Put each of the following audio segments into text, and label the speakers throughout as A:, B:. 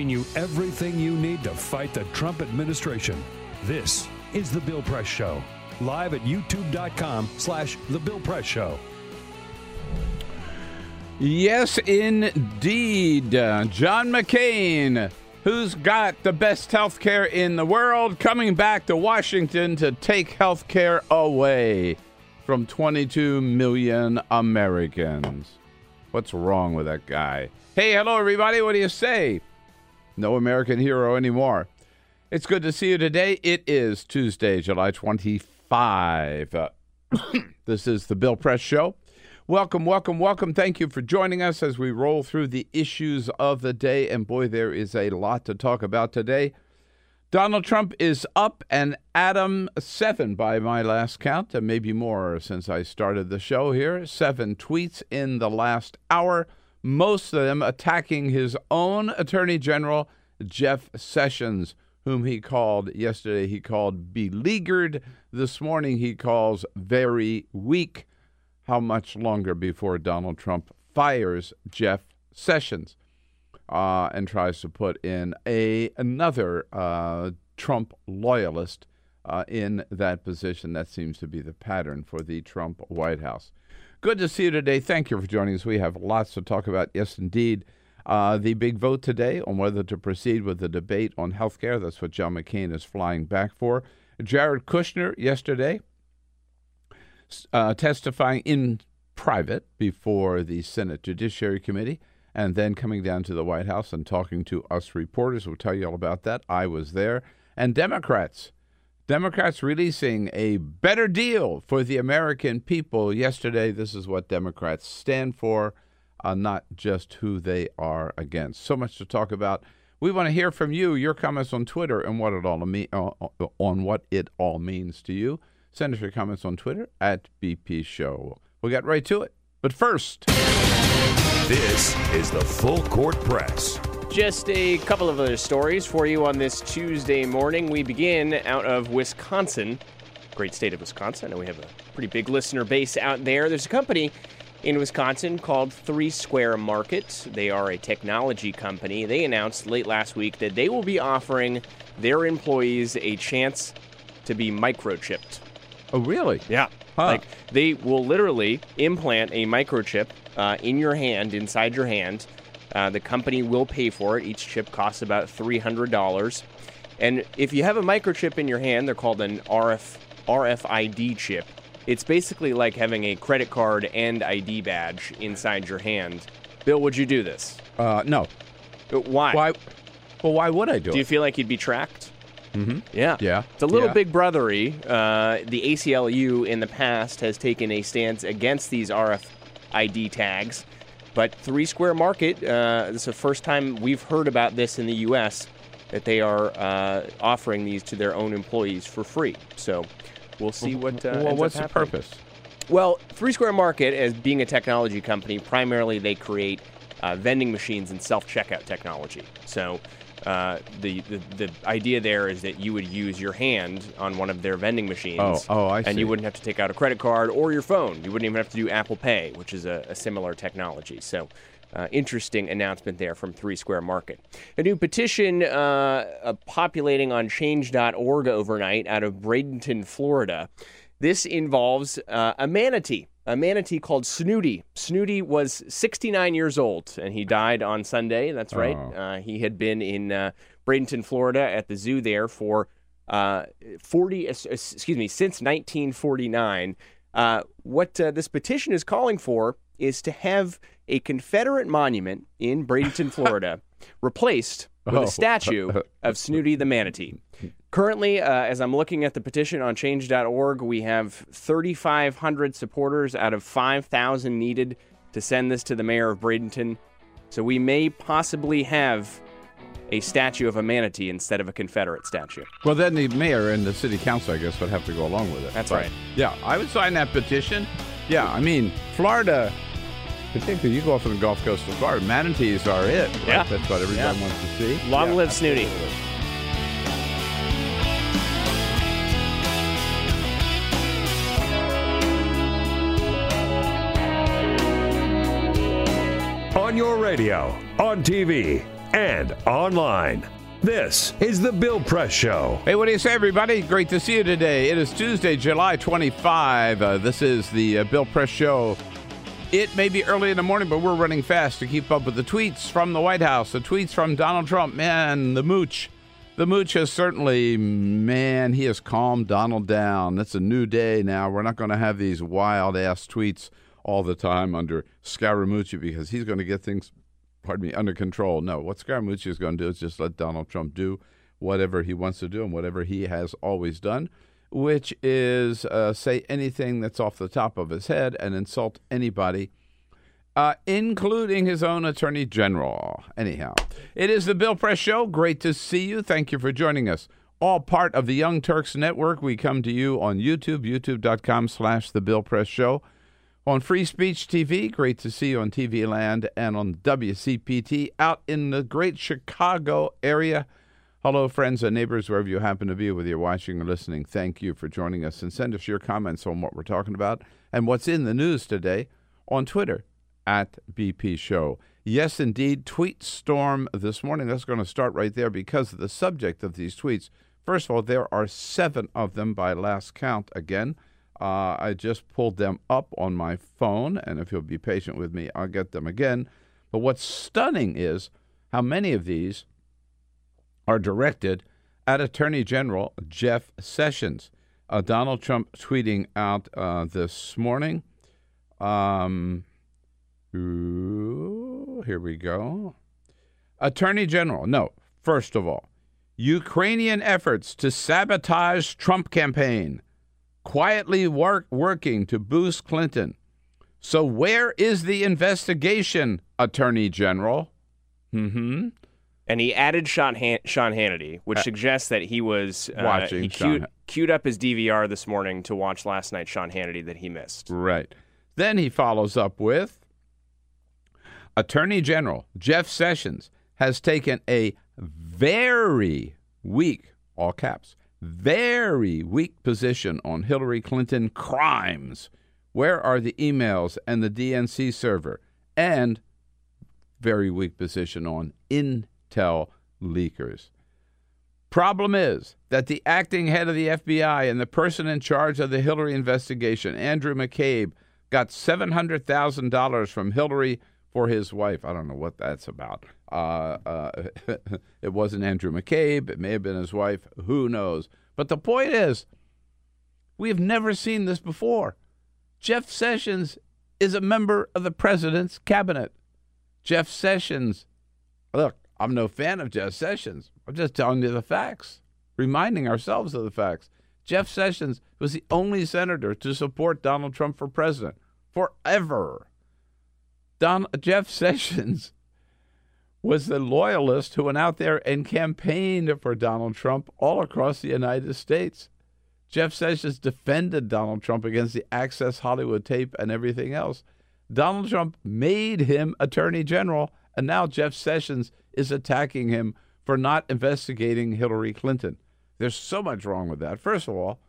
A: Giving you everything you need to fight the Trump administration. This is The Bill Press Show, live at youtube.com slash The Bill Press Show.
B: Yes, indeed. Uh, John McCain, who's got the best health care in the world, coming back to Washington to take health care away from 22 million Americans. What's wrong with that guy? Hey, hello, everybody. What do you say? No American hero anymore. It's good to see you today. It is Tuesday, July 25. Uh, this is the Bill Press Show. Welcome, welcome, welcome. Thank you for joining us as we roll through the issues of the day. And boy, there is a lot to talk about today. Donald Trump is up and Adam seven by my last count, and maybe more since I started the show here. Seven tweets in the last hour, most of them attacking his own Attorney General, Jeff Sessions, whom he called yesterday, he called beleaguered. This morning, he calls very weak how much longer before Donald Trump fires Jeff Sessions uh, and tries to put in a another uh, Trump loyalist uh, in that position. That seems to be the pattern for the Trump White House. Good to see you today. Thank you for joining us. We have lots to talk about. Yes, indeed. Uh, the big vote today on whether to proceed with the debate on health care. That's what John McCain is flying back for. Jared Kushner yesterday uh, testifying in private before the Senate Judiciary Committee and then coming down to the White House and talking to us reporters. We'll tell you all about that. I was there. And Democrats. Democrats releasing a better deal for the American people yesterday. This is what Democrats stand for, uh, not just who they are against. So much to talk about. We want to hear from you, your comments on Twitter, and what it all mean, uh, on what it all means to you. Send us your comments on Twitter at BP Show. We'll get right to it. But first,
A: This is the Full Court Press.
C: Just a couple of other stories for you on this Tuesday morning. We begin out of Wisconsin, great state of Wisconsin, and we have a pretty big listener base out there. There's a company in Wisconsin called Three Square Market. They are a technology company. They announced late last week that they will be offering their employees a chance to be microchipped.
B: oh, really?
C: Yeah.
B: Huh.
C: Like they will literally implant a microchip uh, in your hand, inside your hand. Uh, the company will pay for it. Each chip costs about $300. And if you have a microchip in your hand, they're called an RF, RFID chip. It's basically like having a credit card and ID badge inside your hand. Bill, would you do this?
B: Uh, no.
C: Uh, Why?
B: Why? Well, why would I do, it?
C: Do you feel like you'd be tracked? Mm-hmm. Yeah.
B: Yeah.
C: It's a little
B: Yeah.
C: big brothery. Uh, the ACLU in the past has taken a stance against these RFID tags, but Three Square Market, uh, this is the first time we've heard about this in the U.S. that they are uh, offering these to their own employees for free. So we'll see what. Uh,
B: well, what's the purpose?
C: Well, Three Square Market, as being a technology company, primarily they create uh, vending machines and self checkout technology. So uh, the, the the idea there is that you would use your hand on one of their vending machines.
B: Oh, oh, I
C: And
B: see.
C: you wouldn't have to take out a credit card or your phone. You wouldn't even have to do Apple Pay, which is a, a similar technology. So uh, interesting announcement there from Three Square Market. A new petition uh, uh, populating on change.org overnight out of Bradenton, Florida. This involves uh, a manatee, a manatee called Snooty. Snooty was 69 years old and he died on Sunday. That's right.
B: Oh.
C: Uh, he had been in uh, Bradenton, Florida at the zoo there for uh, 40, uh, excuse me, since 1949. Uh, what uh, this petition is calling for is to have a Confederate monument in Bradenton, Florida, replaced with
B: Oh.
C: a statue of Snooty the manatee. Currently, uh, as I'm looking at the petition on change.org, we have 3,500 supporters out of 5,000 needed to send this to the mayor of Bradenton. So we may possibly have a statue of a manatee instead of a Confederate statue.
B: Well, then the mayor and the city council, I guess, would have to go along with it.
C: That's
B: But,
C: right.
B: Yeah, I would sign that petition. Yeah, I mean, Florida, particularly you go off on the Gulf Coast of Florida, manatees are it. right?
C: Yeah.
B: That's what everybody
C: Yeah.
B: wants to see.
C: Long
B: Yeah,
C: live Snooty.
B: absolutely.
A: On your radio, on TV, and online. This is The Bill Press Show.
B: Hey, what do you say, everybody? Great to see you today. It is Tuesday, July 25. Uh, this is the uh, Bill Press Show. It may be early in the morning, but we're running fast to keep up with the tweets from the White House, the tweets from Donald Trump. Man, the mooch. The mooch has certainly, man, he has calmed Donald down. It's a new day now. We're not going to have these wild ass tweets all the time under Scaramucci because he's going to get things pardon me, under control. No, what Scaramucci is going to do is just let Donald Trump do whatever he wants to do and whatever he has always done, which is uh, say anything that's off the top of his head and insult anybody, uh, including his own attorney general. Anyhow, it is the Bill Press Show. Great to see you. Thank you for joining us. All part of the Young Turks Network. We come to you on YouTube, youtube.com slash the Bill Press Show on Free Speech TV. Great to see you on TV Land and on WCPT out in the great Chicago area. Hello, friends and neighbors, wherever you happen to be, whether you're watching or listening. Thank you for joining us and send us your comments on what we're talking about and what's in the news today on Twitter at BP Show. Yes, indeed, tweet storm this morning. That's going to start right there because of the subject of these tweets. First of all, there are seven of them by last count again. Uh, I just pulled them up on my phone, and if you'll be patient with me, I'll get them again. But what's stunning is how many of these are directed at Attorney General Jeff Sessions. Uh, Donald Trump tweeting out uh, this morning. Um, ooh, here we go. Attorney General, no, first of all, Ukrainian efforts to sabotage Trump campaign quietly work, working to boost Clinton. So, where is the investigation, Attorney General? Mm-hmm.
C: And he added Sean, Han- Sean Hannity, which suggests that he was uh,
B: Watching
C: He queued, queued up his DVR this morning to watch last night Sean Hannity that he missed.
B: Right. Then he follows up with Attorney General Jeff Sessions has taken a very weak, all caps, very weak position on Hillary Clinton crimes. Where are the emails and the DNC server? And very weak position on intel leakers. Problem is that the acting head of the FBI and the person in charge of the Hillary investigation, Andrew McCabe, got $700,000 from Hillary for his wife. I don't know what that's about. Uh, uh, it wasn't Andrew McCabe. It may have been his wife. Who knows? But the point is, we have never seen this before. Jeff Sessions is a member of the president's cabinet. Jeff Sessions, look, I'm no fan of Jeff Sessions. I'm just telling you the facts, reminding ourselves of the facts. Jeff Sessions was the only senator to support Donald Trump for president forever. Don, Jeff Sessions was the loyalist who went out there and campaigned for Donald Trump all across the United States. Jeff Sessions defended Donald Trump against the Access Hollywood tape and everything else. Donald Trump made him attorney general, and now Jeff Sessions is attacking him for not investigating Hillary Clinton. There's so much wrong with that. First of all,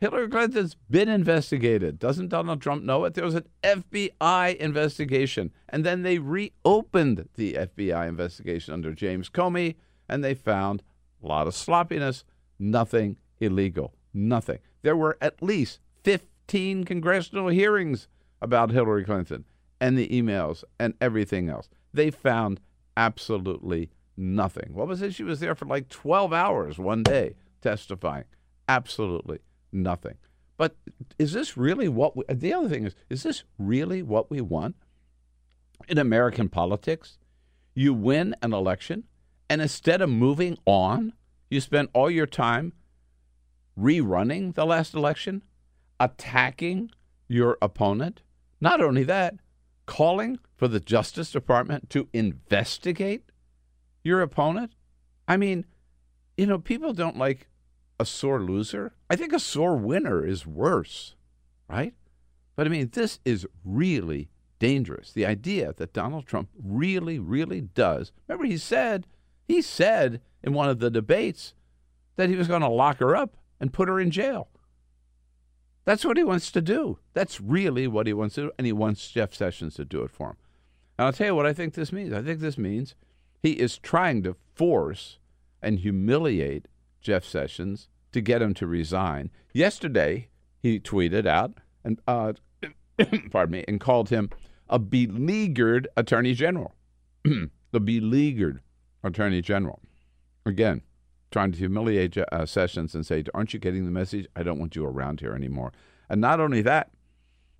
B: Hillary Clinton's been investigated. Doesn't Donald Trump know it? There was an FBI investigation, and then they reopened the FBI investigation under James Comey, and they found a lot of sloppiness, nothing illegal, nothing. There were at least 15 congressional hearings about Hillary Clinton and the emails and everything else. They found absolutely nothing. What was it? She was there for like 12 hours one day testifying. Absolutely nothing. But is this really what we, the other thing is, is this really what we want in American politics? You win an election, and instead of moving on, you spend all your time rerunning the last election, attacking your opponent. Not only that, calling for the Justice Department to investigate your opponent. I mean, you know, people don't like a sore loser. I think a sore winner is worse, right? But I mean, this is really dangerous. The idea that Donald Trump really, really does. Remember, he said, he said in one of the debates that he was going to lock her up and put her in jail. That's what he wants to do. That's really what he wants to do. And he wants Jeff Sessions to do it for him. And I'll tell you what I think this means. I think this means he is trying to force and humiliate Jeff Sessions to get him to resign. Yesterday, he tweeted out and uh, pardon me, and called him a beleaguered attorney general. the beleaguered attorney general. Again, trying to humiliate uh, Sessions and say, "Aren't you getting the message? I don't want you around here anymore." And not only that,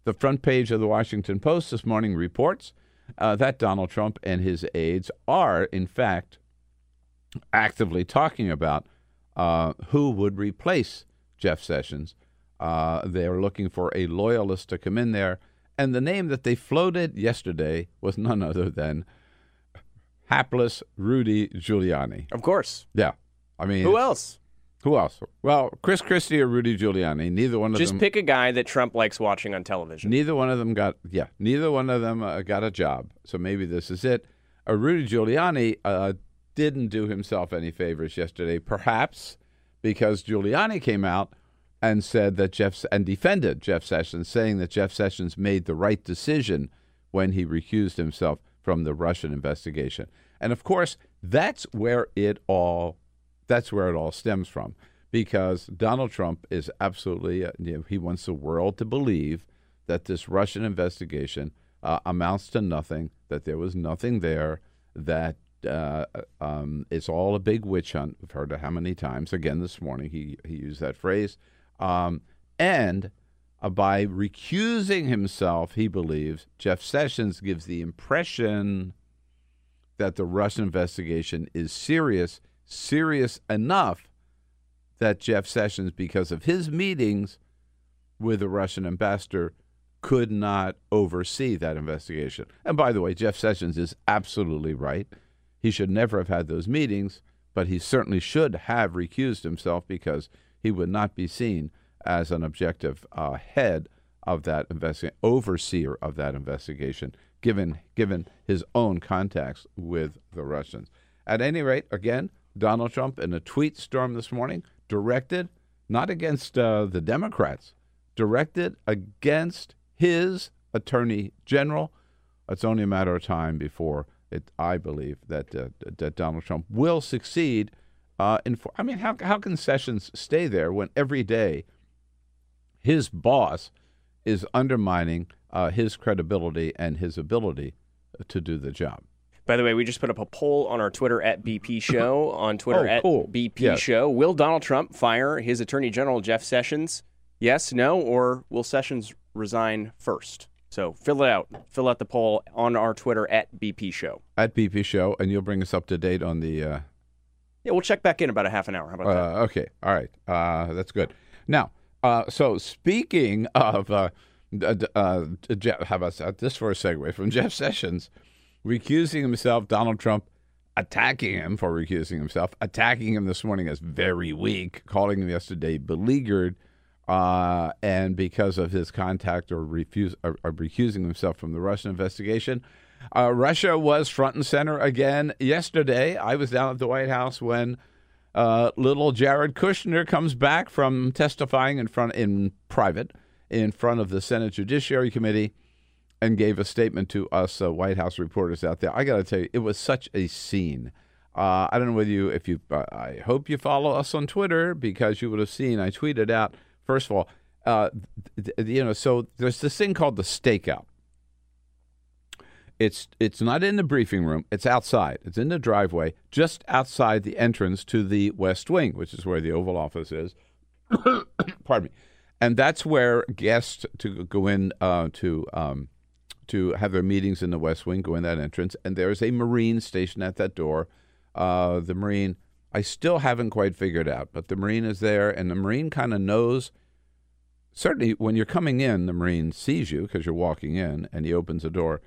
B: the front page of the Washington Post this morning reports uh, that Donald Trump and his aides are, in fact, actively talking about uh, who would replace Jeff Sessions. Uh, they're looking for a loyalist to come in there. And the name that they floated yesterday was none other than hapless Rudy Giuliani.
C: Of course.
B: Yeah. I mean,
C: Who else?
B: Who else? Well, Chris Christie or Rudy Giuliani. Neither one of
C: Just
B: them.
C: Just pick a guy that Trump likes watching on television.
B: Neither one of them got. Yeah, neither one of them uh, got a job. So maybe this is it. Uh, Rudy Giuliani uh, didn't do himself any favors yesterday, perhaps because Giuliani came out and said that Jeff and defended Jeff Sessions, saying that Jeff Sessions made the right decision when he recused himself from the Russian investigation. And of course, that's where it all that's where it all stems from because Donald Trump is absolutely uh, you know, he wants the world to believe that this Russian investigation uh, amounts to nothing, that there was nothing there, that uh, um, it's all a big witch hunt. We've heard it how many times. Again, this morning he, he used that phrase. Um, and uh, by recusing himself, he believes Jeff Sessions gives the impression that the Russian investigation is serious, serious enough that Jeff Sessions, because of his meetings with the Russian ambassador, could not oversee that investigation. And by the way, Jeff Sessions is absolutely right. He should never have had those meetings, but he certainly should have recused himself because he would not be seen as an objective uh, head of that investigation, overseer of that investigation, given given his own contacts with the Russians. At any rate, again, Donald Trump in a tweet storm this morning directed not against uh, the Democrats, directed against his attorney general. It's only a matter of time before it, I believe that uh, that Donald Trump will succeed. Uh, in, I mean, how how can Sessions stay there when every day his boss is undermining uh, his credibility and his ability to do the job?
C: By the way, we just put up a poll on our Twitter at BP Show, on Twitter
B: Oh,
C: at
B: cool.
C: BP
B: Yes.
C: Show. Will Donald Trump fire his Attorney General Jeff Sessions? Yes, no, or will Sessions resign first? So fill it out. Fill out the poll on our Twitter at BP Show.
B: At BP Show, and you'll bring us up to date on the. Uh,
C: Yeah, we'll check back in about a half an hour. How about that?
B: Uh, okay, all right, uh, that's good. Now, uh, so speaking of, uh, uh, Jeff, how about this for a segue from Jeff Sessions recusing himself, Donald Trump attacking him for recusing himself, attacking him this morning as very weak, calling him yesterday beleaguered, uh, and because of his contact or refuse or, or recusing himself from the Russian investigation. Uh, Russia was front and center again yesterday. I was down at the White House when uh, little Jared Kushner comes back from testifying in front in private in front of the Senate Judiciary Committee and gave a statement to us uh, White House reporters out there. I got to tell you, it was such a scene. Uh, I don't know whether you, if you, uh, I hope you follow us on Twitter because you would have seen I tweeted out. First of all, uh, th- th- you know, so there's this thing called the stakeout. It's it's not in the briefing room. It's outside. It's in the driveway, just outside the entrance to the West Wing, which is where the Oval Office is. Pardon me, and that's where guests to go in uh, to um, to have their meetings in the West Wing go in that entrance. And there's a Marine stationed at that door. Uh, the Marine, I still haven't quite figured out, but the Marine is there, and the Marine kind of knows. Certainly, when you're coming in, the Marine sees you because you're walking in, and he opens the door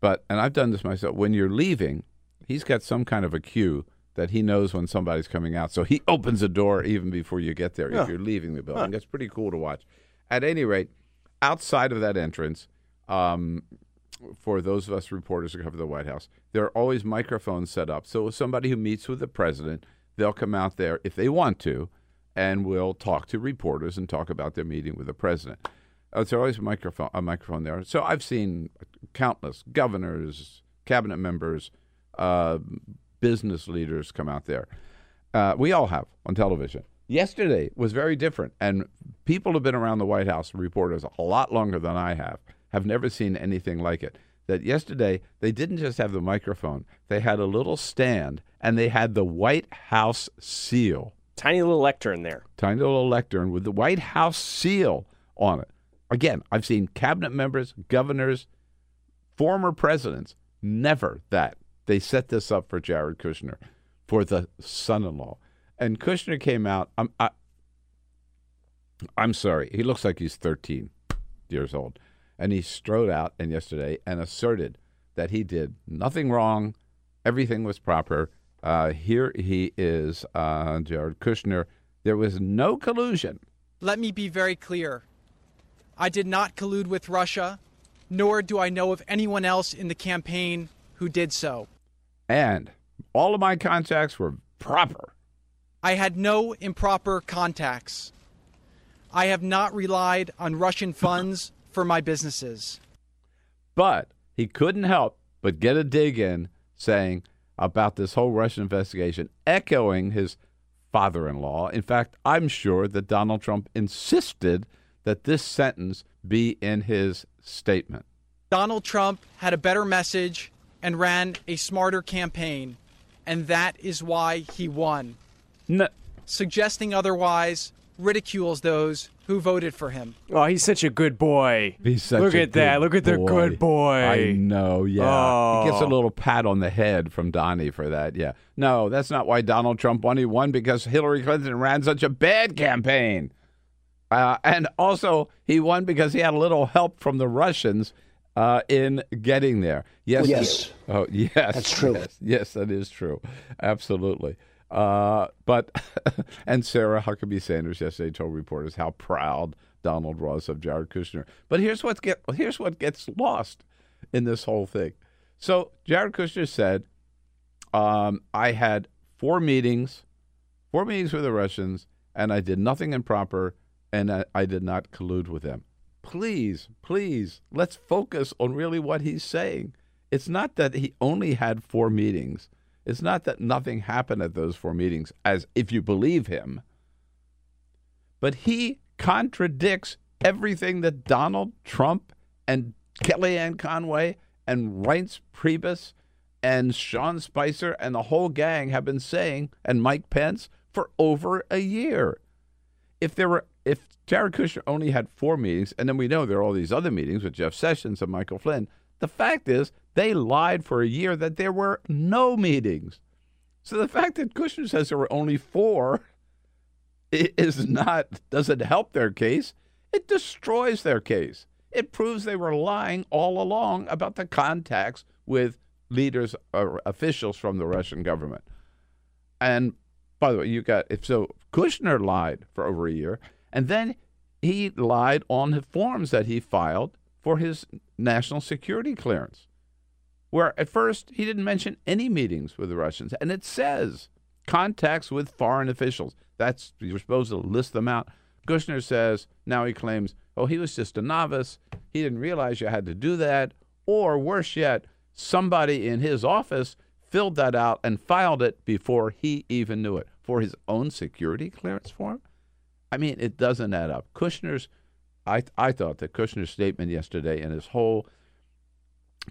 B: but and I've done this myself. When you're leaving, he's got some kind of a cue that he knows when somebody's coming out, so he opens the door even before you get there.
C: Huh.
B: If you're leaving the building, that's pretty cool to watch. At any rate, outside of that entrance, um, for those of us reporters who cover the White House, there are always microphones set up. So somebody who meets with the president, they'll come out there if they want to, and will talk to reporters and talk about their meeting with the president. Uh, there's always a microphone, a microphone there. So I've seen countless governors, cabinet members, uh, business leaders come out there. Uh, we all have on television. Yesterday was very different, and people have been around the White House, reporters, a lot longer than I have, have never seen anything like it. That yesterday they didn't just have the microphone; they had a little stand, and they had the White House seal
C: Tiny little lectern there.
B: tiny little lectern with the White House seal on it. Again, I've seen cabinet members, governors, former presidents, never that. They set this up for Jared Kushner, for the son in law. And Kushner came out. I'm, I, I'm sorry. He looks like he's 13 years old. And he strode out and yesterday and asserted that he did nothing wrong. Everything was proper. Uh, here he is, uh, Jared Kushner. There was no collusion.
D: Let me be very clear. I did not collude with Russia, nor do I know of anyone else in the campaign who did so.
B: And all of my contacts were proper.
D: I had no improper contacts. I have not relied on Russian funds for my businesses.
B: But he couldn't help but get a dig in saying about this whole Russian investigation, echoing his father in law. In fact, I'm sure that Donald Trump insisted that this sentence be in his statement.
D: Donald Trump had a better message and ran a smarter campaign, and that is why he won.
B: No,
D: Suggesting otherwise ridicules those who voted for him.
C: Oh, he's such a good boy.
B: he's such
C: Look
B: a
C: at that. Look at the good boy.
B: I know, yeah. He gets a
C: Oh.
B: little pat on the head from Donnie for that, yeah. No, that's not why Donald Trump won. He won because Hillary Clinton ran such a bad campaign. Uh, and also, he won because he had a little help from the Russians uh, in getting there. Yes.
E: Yes.
B: Oh, yes.
E: That's true.
B: Yes, yes, that is true. Absolutely. Uh, but and Sarah Huckabee Sanders yesterday told reporters how proud Donald was of Jared Kushner. But here's what get here's what gets lost in this whole thing. So Jared Kushner said, um, "I had four meetings, four meetings with the Russians, and I did nothing improper, and I, I did not collude with them." Please, please, let's focus on really what he's saying. It's not that he only had four meetings. It's not that nothing happened at those four meetings, as if you believe him. But he contradicts everything that Donald Trump and Kellyanne Conway and Reince Priebus and Sean Spicer and the whole gang have been saying, and Mike Pence, for over a year. If there were, if Jared Kushner only had four meetings, and then we know there are all these other meetings with Jeff Sessions and Michael Flynn, the fact is they lied for a year that there were no meetings. So the fact that Kushner says there were only four is not doesn't help their case. It destroys their case. It proves they were lying all along about the contacts with leaders or officials from the Russian government. And by the way, you got if so Kushner lied for over a year, and then he lied on the forms that he filed for his national security clearance, where at first he didn't mention any meetings with the Russians, and it says contacts with foreign officials. That's you're supposed to list them out. Kushner says now he claims, oh, he was just a novice. He didn't realize you had to do that. Or worse yet, somebody in his office filled that out and filed it before he even knew it for his own security clearance form. I mean, it doesn't add up. Kushner's, I, I thought that Kushner's statement yesterday and his whole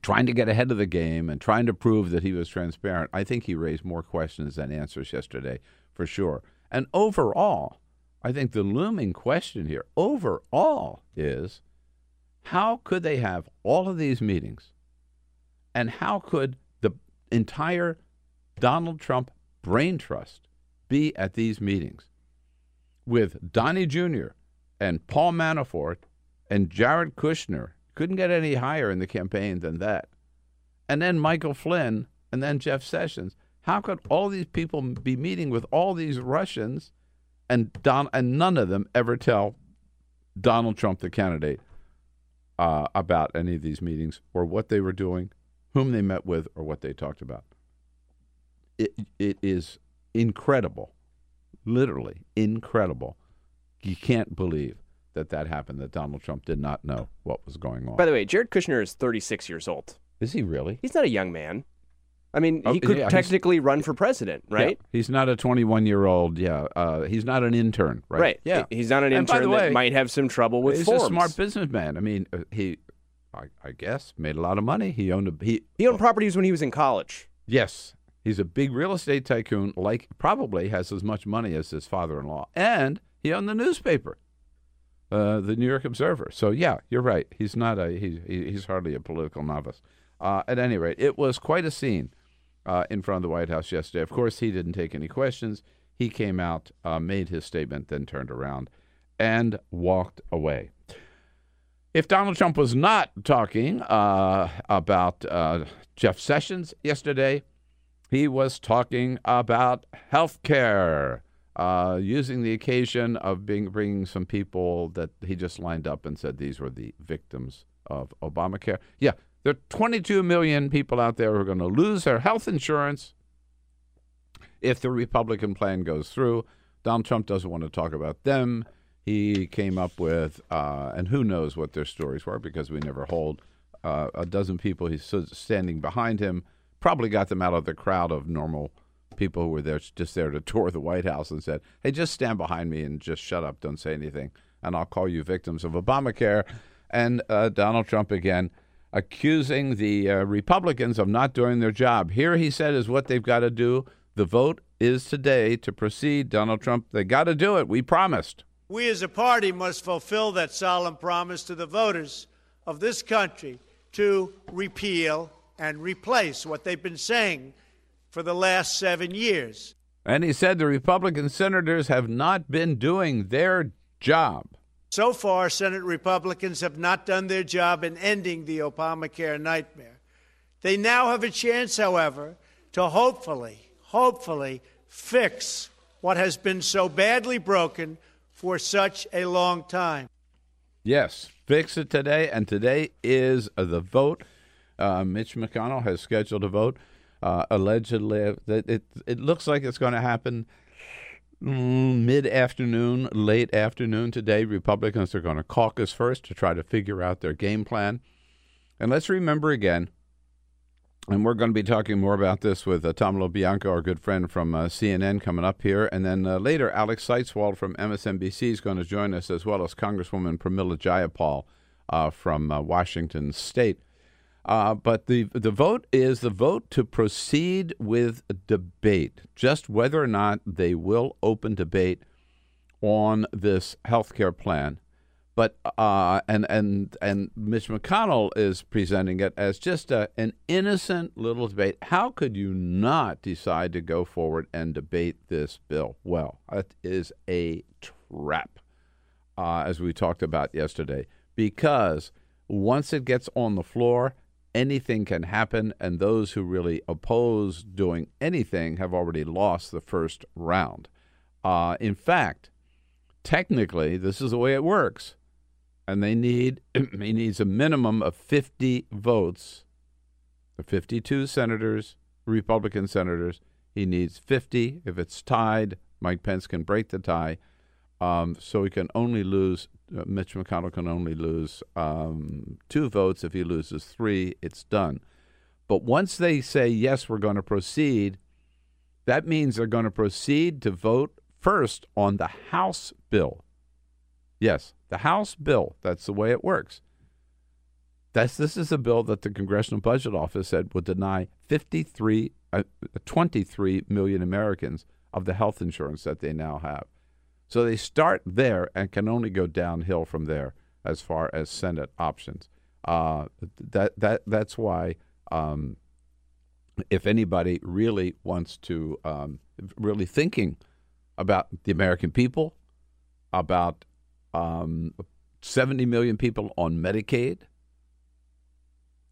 B: trying to get ahead of the game and trying to prove that he was transparent, I think he raised more questions than answers yesterday, for sure. And overall, I think the looming question here, overall, is how could they have all of these meetings? And how could the entire Donald Trump brain trust be at these meetings? with Donnie Jr. and Paul Manafort and Jared Kushner. Couldn't get any higher in the campaign than that. And then Michael Flynn and then Jeff Sessions. How could all these people be meeting with all these Russians and Don and none of them ever tell Donald Trump, the candidate, uh, about any of these meetings or what they were doing, whom they met with, or what they talked about? It it is incredible literally incredible. You can't believe that that happened, that Donald Trump did not know what was going on.
C: By the way, Jared Kushner is 36 years old.
B: Is he really?
C: He's not a young man. I mean,
B: Oh,
C: he could
B: yeah,
C: technically run for president, right?
B: Yeah. He's not a 21 year old. Yeah. Uh, he's not an intern, right?
C: Right.
B: Yeah.
C: He's not an intern
B: the
C: that
B: way,
C: might have some trouble with
B: he's
C: forms.
B: a smart businessman. I mean, uh, he, I, I guess, made a lot of money. He owned a he.
C: He owned properties when he was in college.
B: Yes, he's a big real estate tycoon. Like probably has as much money as his father-in-law, and he owned the newspaper, uh, the New York Observer. So yeah, you're right. He's not a he, he- he's hardly a political novice. Uh, at any rate, it was quite a scene uh, in front of the White House yesterday. Of course, he didn't take any questions. He came out, uh, made his statement, then turned around and walked away. If Donald Trump was not talking uh, about Jeff Sessions yesterday, he was talking about health care, uh, using the occasion of being bringing some people that he just lined up and said these were the victims of Obamacare. Yeah, there are 22 million people out there who are going to lose their health insurance if the Republican plan goes through. Donald Trump doesn't want to talk about them. He came up with, uh, and who knows what their stories were because we never hold uh, a dozen people he's standing behind him. Probably got them out of the crowd of normal people who were there just there to tour the White House and said, "Hey, just stand behind me and just shut up, don't say anything, and I'll call you victims of Obamacare." And uh, Donald Trump again accusing the uh, Republicans of not doing their job. Here he said is what they've got to do. The vote is today to proceed. Donald Trump, they got to do it. We promised.
E: We as a party must fulfill that solemn promise to the voters of this country to repeal and replace what they've been saying for the last seven years.
B: And he said the Republican senators have not been doing their job.
E: So far, Senate Republicans have not done their job in ending the Obamacare nightmare. They now have a chance, however, to hopefully, hopefully fix what has been so badly broken for such a long time.
B: Yes, fix it today. And today is the vote. Uh, Mitch McConnell has scheduled a vote. Uh, allegedly, it, it, it looks like it's going to happen mm, mid afternoon, late afternoon today. Republicans are going to caucus first to try to figure out their game plan. And let's remember again, and we're going to be talking more about this with uh, Tom LoBianco, our good friend from uh, CNN, coming up here. And then uh, later, Alex Seitz-Wald from MSNBC is going to join us, as well as Congresswoman Pramila Jayapal uh, from uh, Washington State. Uh, but the the vote is the vote to proceed with debate, just whether or not they will open debate on this health care plan. But uh, and and and Mitch McConnell is presenting it as just a, an innocent little debate. How could you not decide to go forward and debate this bill? Well, it is a trap, uh, as we talked about yesterday, because once it gets on the floor, anything can happen, and those who really oppose doing anything have already lost the first round. Uh, in fact, technically, this is the way it works, and they need he needs a minimum of 50 votes. The 52 senators, Republican senators, He needs 50. If it's tied, Mike Pence can break the tie. Um, so he can only lose, uh, Mitch McConnell can only lose um, two votes. If he loses three, it's done. But once they say, yes, we're going to proceed, that means they're going to proceed to vote first on the House bill. Yes, the House bill. That's the way it works. That's, this is a bill that the Congressional Budget Office said would deny 53, uh, 23 million Americans of the health insurance that they now have. So they start there and can only go downhill from there as far as Senate options. Uh, that that that's why um, if anybody really wants to um, really thinking about the American people, about um, 70 million people on Medicaid,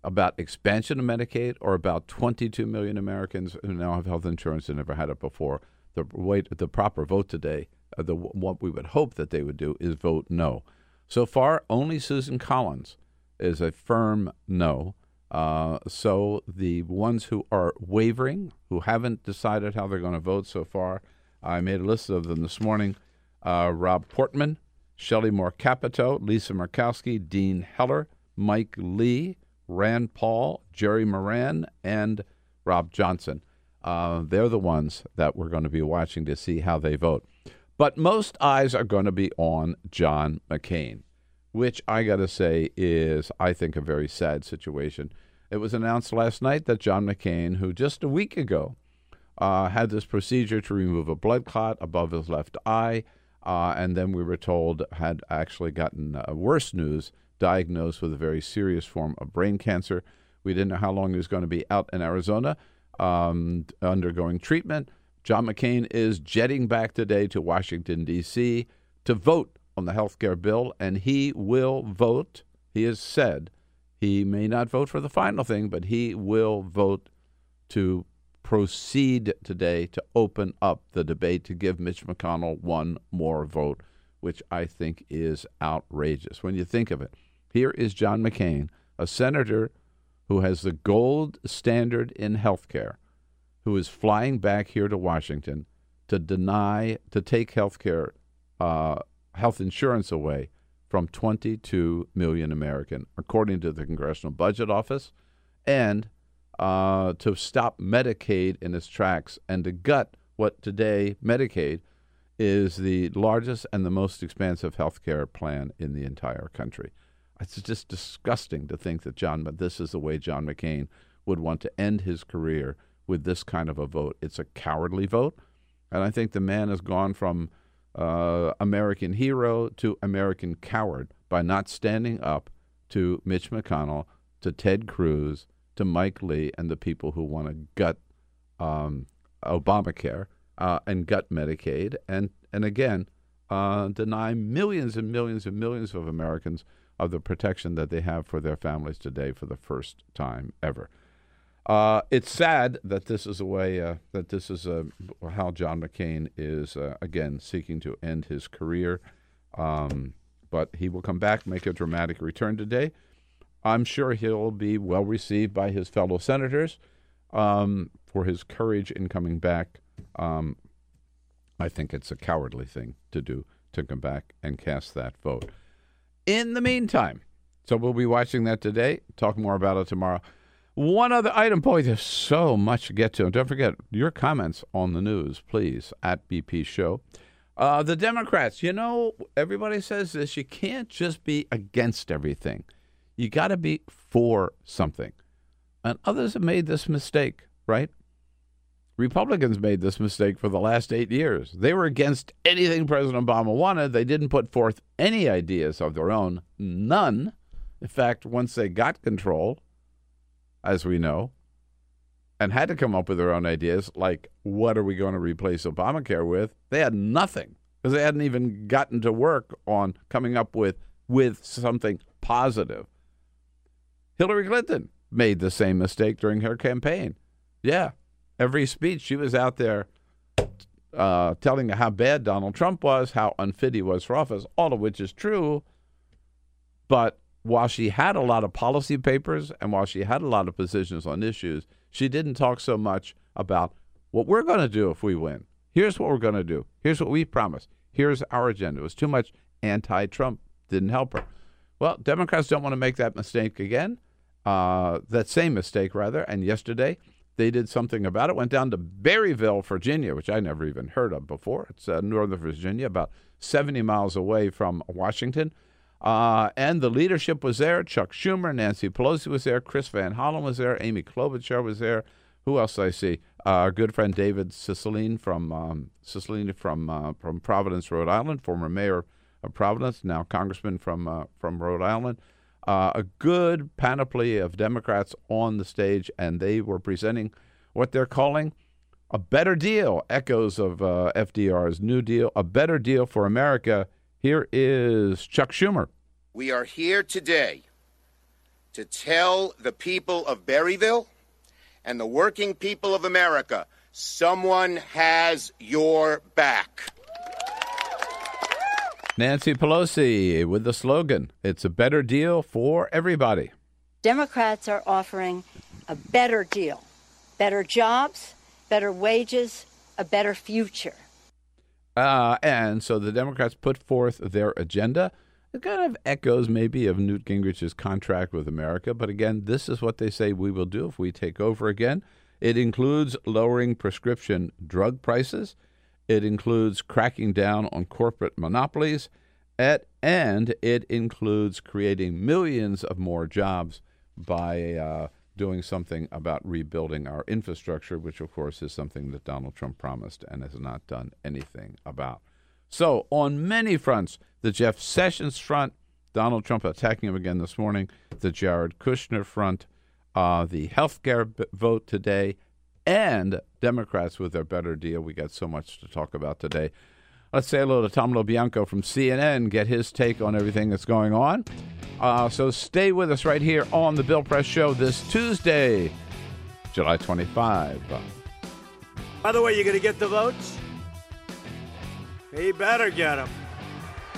B: about expansion of Medicaid, or about 22 million Americans who now have health insurance and never had it before. The way the proper vote today, the what we would hope that they would do is vote no. So far, only Susan Collins is a firm no. Uh, so the ones who are wavering, who haven't decided how they're going to vote so far, I made a list of them this morning. Uh, Rob Portman, Shelley Moore Capito, Lisa Murkowski, Dean Heller, Mike Lee, Rand Paul, Jerry Moran, and Rob Johnson. Uh, they're the ones that we're going to be watching to see how they vote. But most eyes are going to be on John McCain, which I got to say is, I think, a very sad situation. It was announced last night that John McCain, who just a week ago uh, had this procedure to remove a blood clot above his left eye, uh, and then we were told had actually gotten uh, worse news, diagnosed with a very serious form of brain cancer. We didn't know how long he was going to be out in Arizona um, undergoing treatment. John McCain is jetting back today to Washington, D.C. to vote on the health care bill, and he will vote. He has said he may not vote for the final thing, but he will vote to proceed today to open up the debate to give Mitch McConnell one more vote, which I think is outrageous. When you think of it, here is John McCain, a senator who has the gold standard in health care, who is flying back here to Washington to deny, to take health care, uh, health insurance away from 22 million American, according to the Congressional Budget Office, and uh, to stop Medicaid in its tracks and to gut what today Medicaid is the largest and the most expansive health care plan in the entire country. It's just disgusting to think that John, this is the way John McCain would want to end his career with this kind of a vote. It's a cowardly vote, and I think the man has gone from uh, American hero to American coward by not standing up to Mitch McConnell, to Ted Cruz, to Mike Lee and the people who want to gut um, Obamacare uh, and gut Medicaid, and and again uh, deny millions and millions and millions of Americans of the protection that they have for their families today for the first time ever. Uh, it's sad that this is a way uh, that this is uh, how John McCain is uh, again seeking to end his career, um, but he will come back, make a dramatic return today. I'm sure he'll be well received by his fellow senators um, for his courage in coming back. Um, I think it's a cowardly thing to do to come back and cast that vote. In the meantime, so we'll be watching that today. Talk more about it tomorrow. One other item, boy, there's so much to get to. And don't forget your comments on the news, please, at BP Show. Uh, the Democrats, you know, everybody says this. You can't just be against everything you got to be for something. And others have made this mistake, right? Republicans made this mistake for the last eight years. They were against anything President Obama wanted. They didn't put forth any ideas of their own, none. In fact, once they got control, as we know, and had to come up with their own ideas, like what are we going to replace Obamacare with, they had nothing because they hadn't even gotten to work on coming up with with something positive. Hillary Clinton made the same mistake during her campaign. Yeah, every speech she was out there uh, telling how bad Donald Trump was, how unfit he was for office, all of which is true. But while she had a lot of policy papers and while she had a lot of positions on issues, she didn't talk so much about What we're going to do if we win, here's what we're going to do. Here's what we promise. Here's our agenda. It was too much anti Trump, didn't help her. Well, Democrats don't want to make that mistake again, uh, that same mistake, rather. And yesterday, they did something about it. Went down to Berryville, Virginia, which I never even heard of before. It's uh, northern Virginia, about 70 miles away from Washington. Uh, and the leadership was there. Chuck Schumer, Nancy Pelosi was there. Chris Van Hollen was there. Amy Klobuchar was there. Who else did I see? Uh, our good friend David Cicilline from um, Cicilline from uh, from Providence, Rhode Island, former mayor of Providence, now congressman from uh, from Rhode Island. Uh, a good panoply of Democrats on the stage, and they were presenting what they're calling a better deal. Echoes of FDR's New Deal, a better deal for America. Here is Chuck Schumer.
F: We are here today to tell the people of Berryville and the working people of America someone has your back.
B: Nancy Pelosi with the slogan, It's a better deal for everybody.
G: Democrats are offering a better deal better jobs, better wages, a better future.
B: Uh, and so the Democrats put forth their agenda. It kind of echoes maybe of Newt Gingrich's contract with America, but again, this is what they say we will do if we take over again. It includes lowering prescription drug prices. It includes cracking down on corporate monopolies, at, and it includes creating millions of more jobs by uh, doing something about rebuilding our infrastructure, which, of course, is something that Donald Trump promised and has not done anything about. So, on many fronts, the Jeff Sessions front, Donald Trump attacking him again this morning, the Jared Kushner front, uh, the health care b- vote today, and Democrats with their better deal. We got so much to talk about today. Let's say hello to Tom LoBianco from CNN, get his take on everything that's going on. Uh, so stay with us right here on the Bill Press Show this Tuesday, July 25.
E: By the way, you're going to get the votes? He better get him.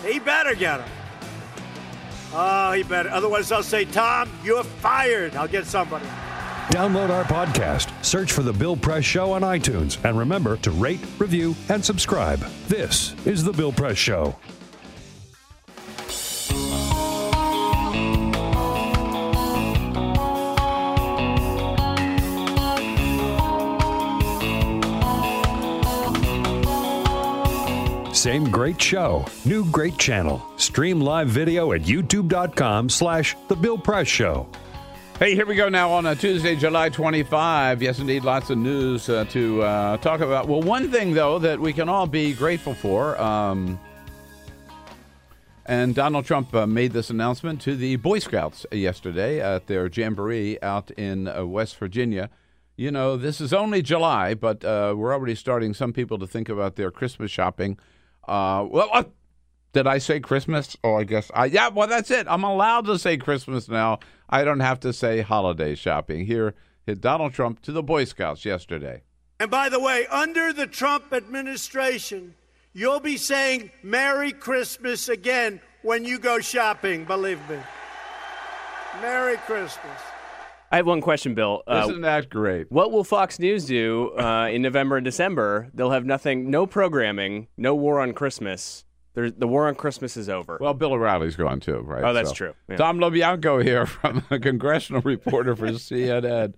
E: He better get him. Oh, he better. Otherwise, I'll say, Tom, you're fired. I'll get somebody.
A: Download our podcast, search for The Bill Press Show on iTunes, and remember to rate, review, and subscribe. This is The Bill Press Show. Same great show, new great channel. Stream live video at youtube.com slash The Bill Press Show.
B: Hey, here we go now on a Tuesday, July 25. Yes, indeed, lots of news uh, to uh, talk about. Well, one thing, though, that we can all be grateful for, um, and Donald Trump uh, made this announcement to the Boy Scouts yesterday at their jamboree out in uh, West Virginia. You know, this is only July, but uh, we're already starting some people to think about their Christmas shopping. Uh, well, uh, did I say Christmas? Oh, I guess I. Yeah, well, that's it. I'm allowed to say Christmas now. I don't have to say holiday shopping. Here, hit Donald Trump to the Boy Scouts yesterday.
E: And by the way, under the Trump administration, you'll be saying Merry Christmas again when you go shopping, believe me. Merry Christmas.
C: I have one question, Bill. Uh,
B: Isn't that great?
C: what will Fox News do uh, in November and December? They'll have nothing, no programming, no war on Christmas. There, the war on Christmas is over.
B: Well, Bill O'Reilly's gone too, right?
C: Oh, that's true. Yeah.
B: Tom LoBianco here from a congressional reporter for CNN.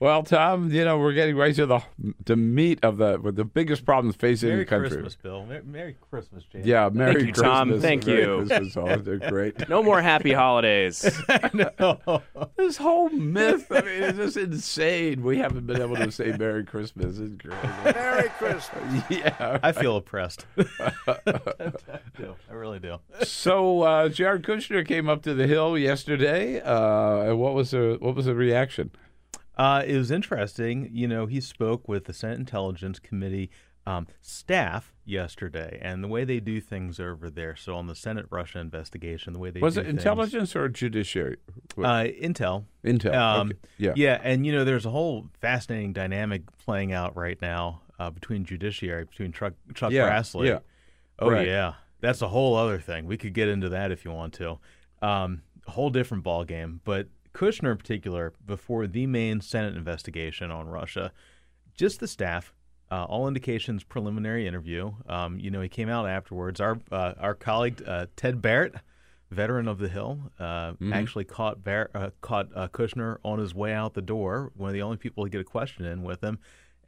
B: Well, Tom, you know we're getting right to the the meat of the with the biggest problems facing
H: Merry
B: the country.
H: Merry Christmas, Bill. Mer- Merry Christmas, James.
B: Yeah, Merry
C: you,
B: Christmas.
C: Tom. Thank
B: Merry
C: you.
B: Christmas. Oh, they're great.
C: no more happy holidays.
B: this whole myth, I mean, it's just insane. We haven't been able to say Merry Christmas. It's crazy.
E: Merry Christmas.
B: yeah.
H: I feel oppressed. I do. I really do.
B: So uh, Jared Kushner came up to the Hill yesterday. Uh, what was the what was the reaction?
H: Uh, it was interesting. You know, he spoke with the Senate Intelligence Committee um, staff yesterday, and the way they do things over there. So on the Senate Russia investigation, the way they
B: Was
H: do
B: it
H: things-
B: intelligence or judiciary?
H: Uh, Intel.
B: Intel.
H: Um,
B: okay. Yeah.
H: yeah, and you know, there's a whole fascinating dynamic playing out right now uh, between judiciary, between Chuck, Chuck
B: Yeah,
H: Grassley.
B: yeah.
H: Oh
B: Right.
H: yeah, that's a whole other thing. We could get into that if you want to. Um, a whole different ball game. But Kushner in particular, before the main Senate investigation on Russia, just the staff Uh, all indications preliminary interview. Um, you know, he came out afterwards. Our uh, our colleague uh, Ted Barrett, veteran of the Hill, uh, actually caught Bar- uh, caught uh, Kushner on his way out the door. One of the only people to get a question in with him,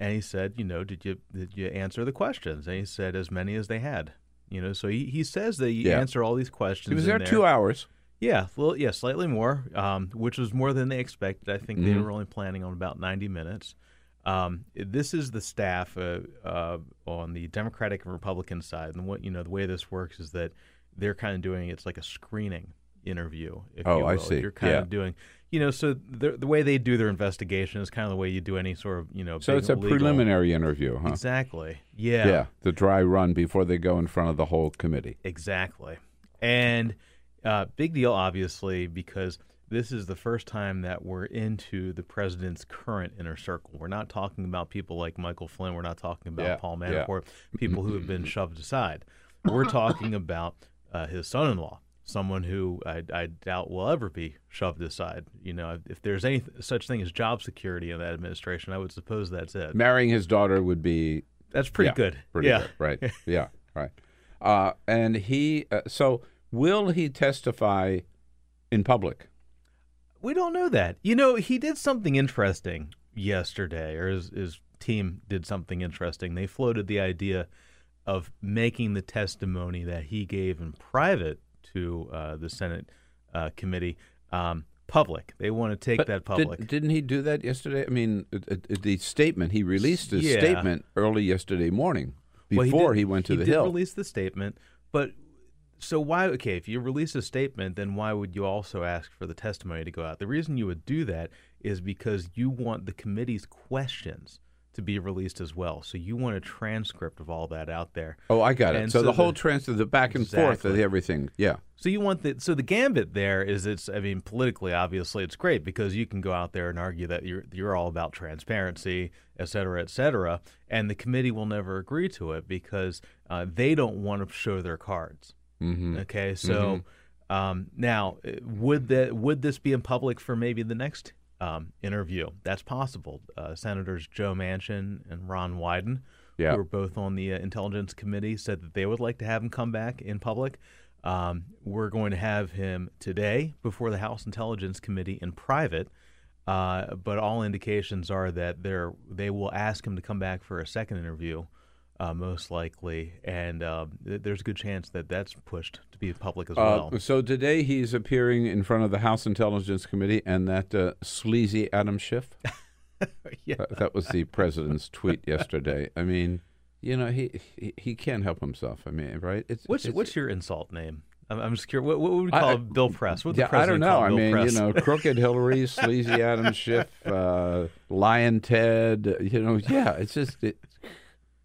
H: and he said, "You know, did you did you answer the questions?" And he said, "As many as they had." You know, so he, he says that you
B: Yeah.
H: answer all these questions.
B: He was
H: in
B: there two hours.
H: Yeah, well, yeah, slightly more, um, which was more than they expected. I think they were only planning on about 90 minutes. Um, this is the staff uh, uh, on the Democratic and Republican side, and what you know, the way this works is that they're kind of doing it's like a screening interview. If
B: Oh,
H: you
B: I see.
H: You're kind
B: Yeah.
H: of doing, you know, so the the way they do their investigation is kind of the way you do any sort of, you know,
B: So it's a
H: legal-
B: preliminary interview, huh?
H: Exactly. Yeah.
B: Yeah, the dry run before they go in front of the whole committee.
H: Exactly. And uh, big deal, obviously, because this is the first time that we're into the president's current inner circle. We're not talking about people like Michael Flynn. We're not talking about
B: Yeah,
H: Paul
B: yeah.
H: Manafort, people who have been shoved aside. We're talking about uh, his son in law, someone who I, I doubt will ever be shoved aside. You know, if there's any such thing as job security in that administration, I would suppose that's it.
B: Marrying his daughter would be
H: That's pretty
B: yeah,
H: good.
B: Pretty
H: yeah.
B: good, right? yeah, right. Uh, and he, uh, so will he testify in public?
H: We don't know that. You know, he did something interesting yesterday, or his, his team did something interesting. They floated the idea of making the testimony that he gave in private to uh, the Senate uh, committee um, public. They want to take
B: But
H: that public.
B: didn't he do that yesterday? I mean, uh, the statement he released his
H: Yeah.
B: statement early yesterday morning
H: Well,
B: before he,
H: did-
B: went to
H: he
B: the
H: did
B: hill.
H: release the statement, but so why? Okay, if you release a statement, then why would you also ask for the testimony to go out? The reason you would do that is because you want the committee's questions to be released as well. So you want a transcript of all that out there.
B: oh, I got it. So,
H: so
B: the whole transfer, the back and forth of everything. Yeah.
H: So you want the so the gambit there is it's I mean politically obviously it's great because you can go out there and argue that you're you're all about transparency, et cetera, et cetera, and the committee will never agree to it because uh, they don't want to show their cards.
B: Mm-hmm.
H: Okay, so um, now uh, would that would this be in public for maybe the next um, interview? That's possible. Uh, Senators Joe Manchin and Ron Wyden,
B: Yeah.
H: who are both on the uh, Intelligence Committee, said that they would like to have him come back in public. Um, we're going to have him today before the House Intelligence Committee in private. Uh, but all indications are that they're, they will ask him to come back for a second interview, uh, most likely, and um, th- there's a good chance that that's pushed to be public as well.
B: Uh, so today he's appearing in front of the House Intelligence Committee and that uh, sleazy Adam Schiff.
H: yeah.
B: That, that was the president's tweet yesterday. I mean, you know, he he, he can't help himself. I mean, right? It's,
H: What's
B: it's,
H: what's your insult name? I'm, just curious. What, what would we call
B: I-
H: Bill Press? What
B: yeah, I don't know. I mean,
H: Press?
B: you know, crooked Hillary, sleazy Adam Schiff, uh, Lion Ted. You know, yeah, it's just it,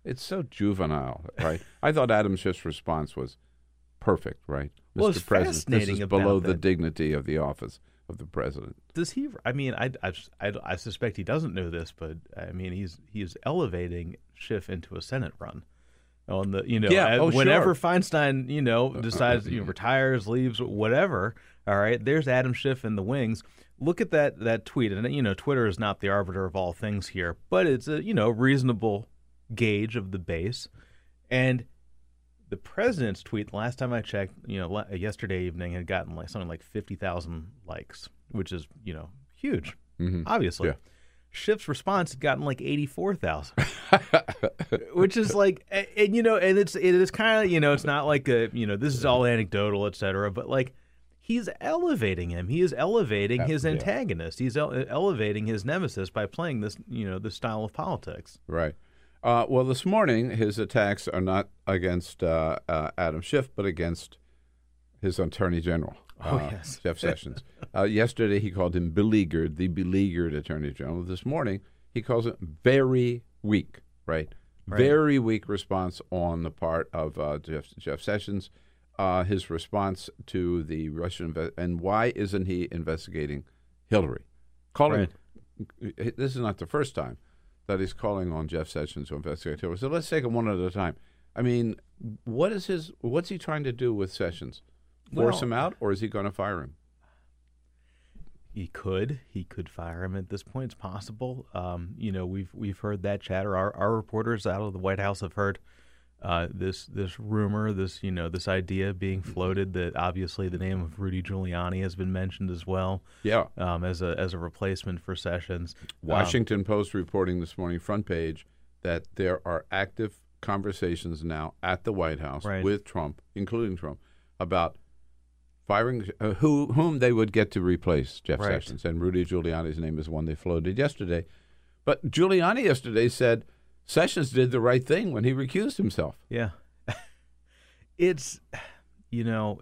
B: it's so juvenile, right? I thought Adam Schiff's response was perfect, right?
H: Well,
B: Mr.
H: it's
B: President, this is below the
H: that.
B: dignity of the office of the president.
H: Does he? I mean, I, I, I, I suspect he doesn't know this, but I mean, he's he's elevating Schiff into a Senate run. On the you know,
B: Yeah,
H: uh,
B: oh,
H: whenever
B: sure.
H: Feinstein you know decides you know retires, leaves, whatever. All right, there's Adam Schiff in the wings. Look at that that tweet, and you know, Twitter is not the arbiter of all things here, but it's a you know reasonable gauge of the base. And the president's tweet, the last time I checked, you know, yesterday evening had gotten like something like 50,000 likes, which is, you know, huge, mm-hmm. obviously.
B: Yeah.
H: Schiff's response had gotten like 84,000, which is like, and, and, you know, and it's, it is kind of, you know, it's not like a, you know, this is all anecdotal, et cetera, but like, he's elevating him. He is elevating his
B: yeah.
H: antagonist. He's ele- elevating his nemesis by playing this, you know, this style of politics.
B: Right. Uh, well, this morning his attacks are not against uh, uh, Adam Schiff, but against his Attorney General,
H: Oh,
B: uh,
H: yes.
B: Jeff Sessions. uh, yesterday he called him beleaguered, the beleaguered Attorney General. This morning he calls it very weak. Right.
H: Right.
B: Very weak response on the part of uh, Jeff, Jeff Sessions. Uh, his response to the Russian inve- and why isn't he investigating Hillary? Calling this is not the first time that he's calling on Jeff Sessions to investigate Hillary. So let's take them one at a time. I mean, what is his? What's he trying to do with Sessions? Force
H: Well-
B: him out, or is he going to fire him?
H: he could he could fire him at this point. It's possible. Um, you know, we've we've heard that chatter. Our our reporters out of the White House have heard uh, this this rumor, this you know this idea being floated that obviously the name of Rudy Giuliani has been mentioned as well.
B: Yeah,
H: um, as a as a replacement for Sessions.
B: Washington um, Post reporting this morning, front page, that there are active conversations now at the White House
H: right.
B: with Trump, including Trump, about firing uh, who whom they would get to replace Jeff
H: right.
B: Sessions. And Rudy Giuliani's name is one they floated yesterday. But Giuliani yesterday said Sessions did the right thing when he recused himself.
H: Yeah. it's, you know,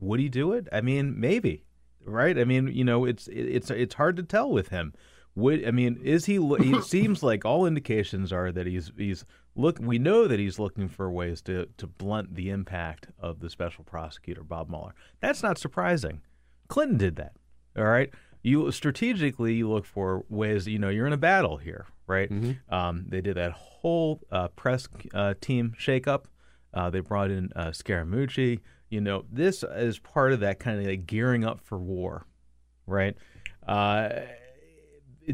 H: would he do it? I mean, maybe, right? I mean, you know, it's it's it's hard to tell with him. Would I mean, is he? He seems like all indications are that he's he's look. We know that he's looking for ways to to blunt the impact of the special prosecutor Bob Mueller. That's not surprising. Clinton did that. All right you strategically you look for ways you know you're in a battle here right?
B: Mm-hmm.
H: um, they did that whole uh, press uh, team shakeup. Uh, they brought in uh, Scaramucci. You know this is part of that kind of like gearing up for war right? Uh,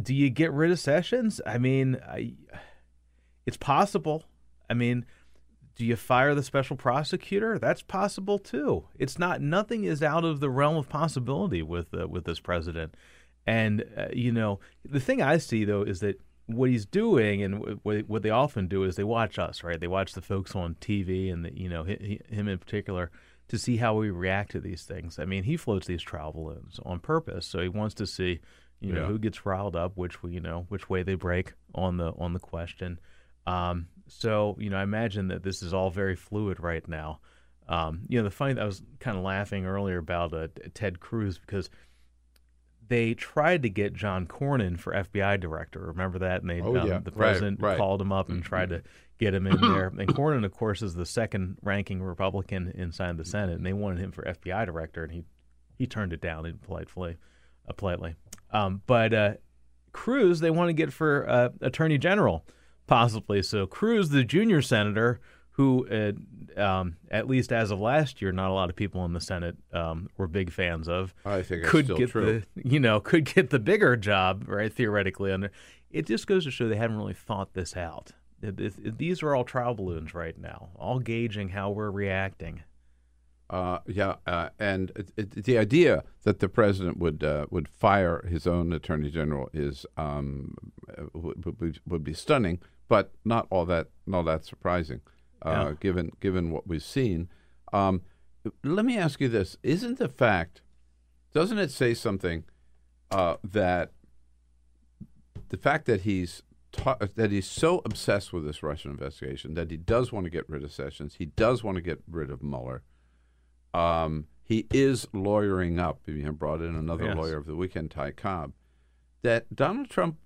H: do you get rid of Sessions? I mean I, it's possible. I mean do you fire the special prosecutor? That's possible too. It's not nothing is out of the realm of possibility with uh, with this president. And uh, you know, the thing I see though is that what he's doing and what, what they often do is they watch us, right? They watch the folks on TV and the, you know he, him in particular to see how we react to these things. I mean, he floats these trial balloons on purpose, so he wants to see you know
B: yeah.
H: who gets riled up, which you know which way they break on the on the question. Um, so, you know, I imagine that this is all very fluid right now. Um, you know, the funny, I was kind of laughing earlier about uh, Ted Cruz because they tried to get John Cornyn for FBI director. Remember that? And they,
B: oh,
H: um,
B: yeah.
H: the president
B: right, right.
H: called him up and mm-hmm. tried to get him in there. And Cornyn, of course, is the second ranking Republican inside the Senate, and they wanted him for FBI director, and he he turned it down politely, uh, politely. Um, but uh, Cruz, they want to get for uh, Attorney General possibly. So Cruz, the junior senator, who uh, um, at least as of last year, not a lot of people in the Senate um, were big fans of.
B: I think
H: could
B: get
H: true. the you know could get the bigger job right theoretically under. It just goes to show they haven't really thought this out. It, it, it, these are all trial balloons right now, all gauging how we're reacting.
B: Uh, yeah, uh, and the idea that the president would uh, would fire his own attorney general is um, would, would, be, would be stunning but not all that not that surprising, uh, yeah. given given what we've seen. Um, let me ask you this: Isn't the fact, doesn't it say something uh, that the fact that he's ta- that he's so obsessed with this Russian investigation that he does want to get rid of Sessions, he does want to get rid of Mueller. Um, he is lawyering up. He brought in another
H: yes.
B: lawyer of the weekend, Ty Cobb. That Donald Trump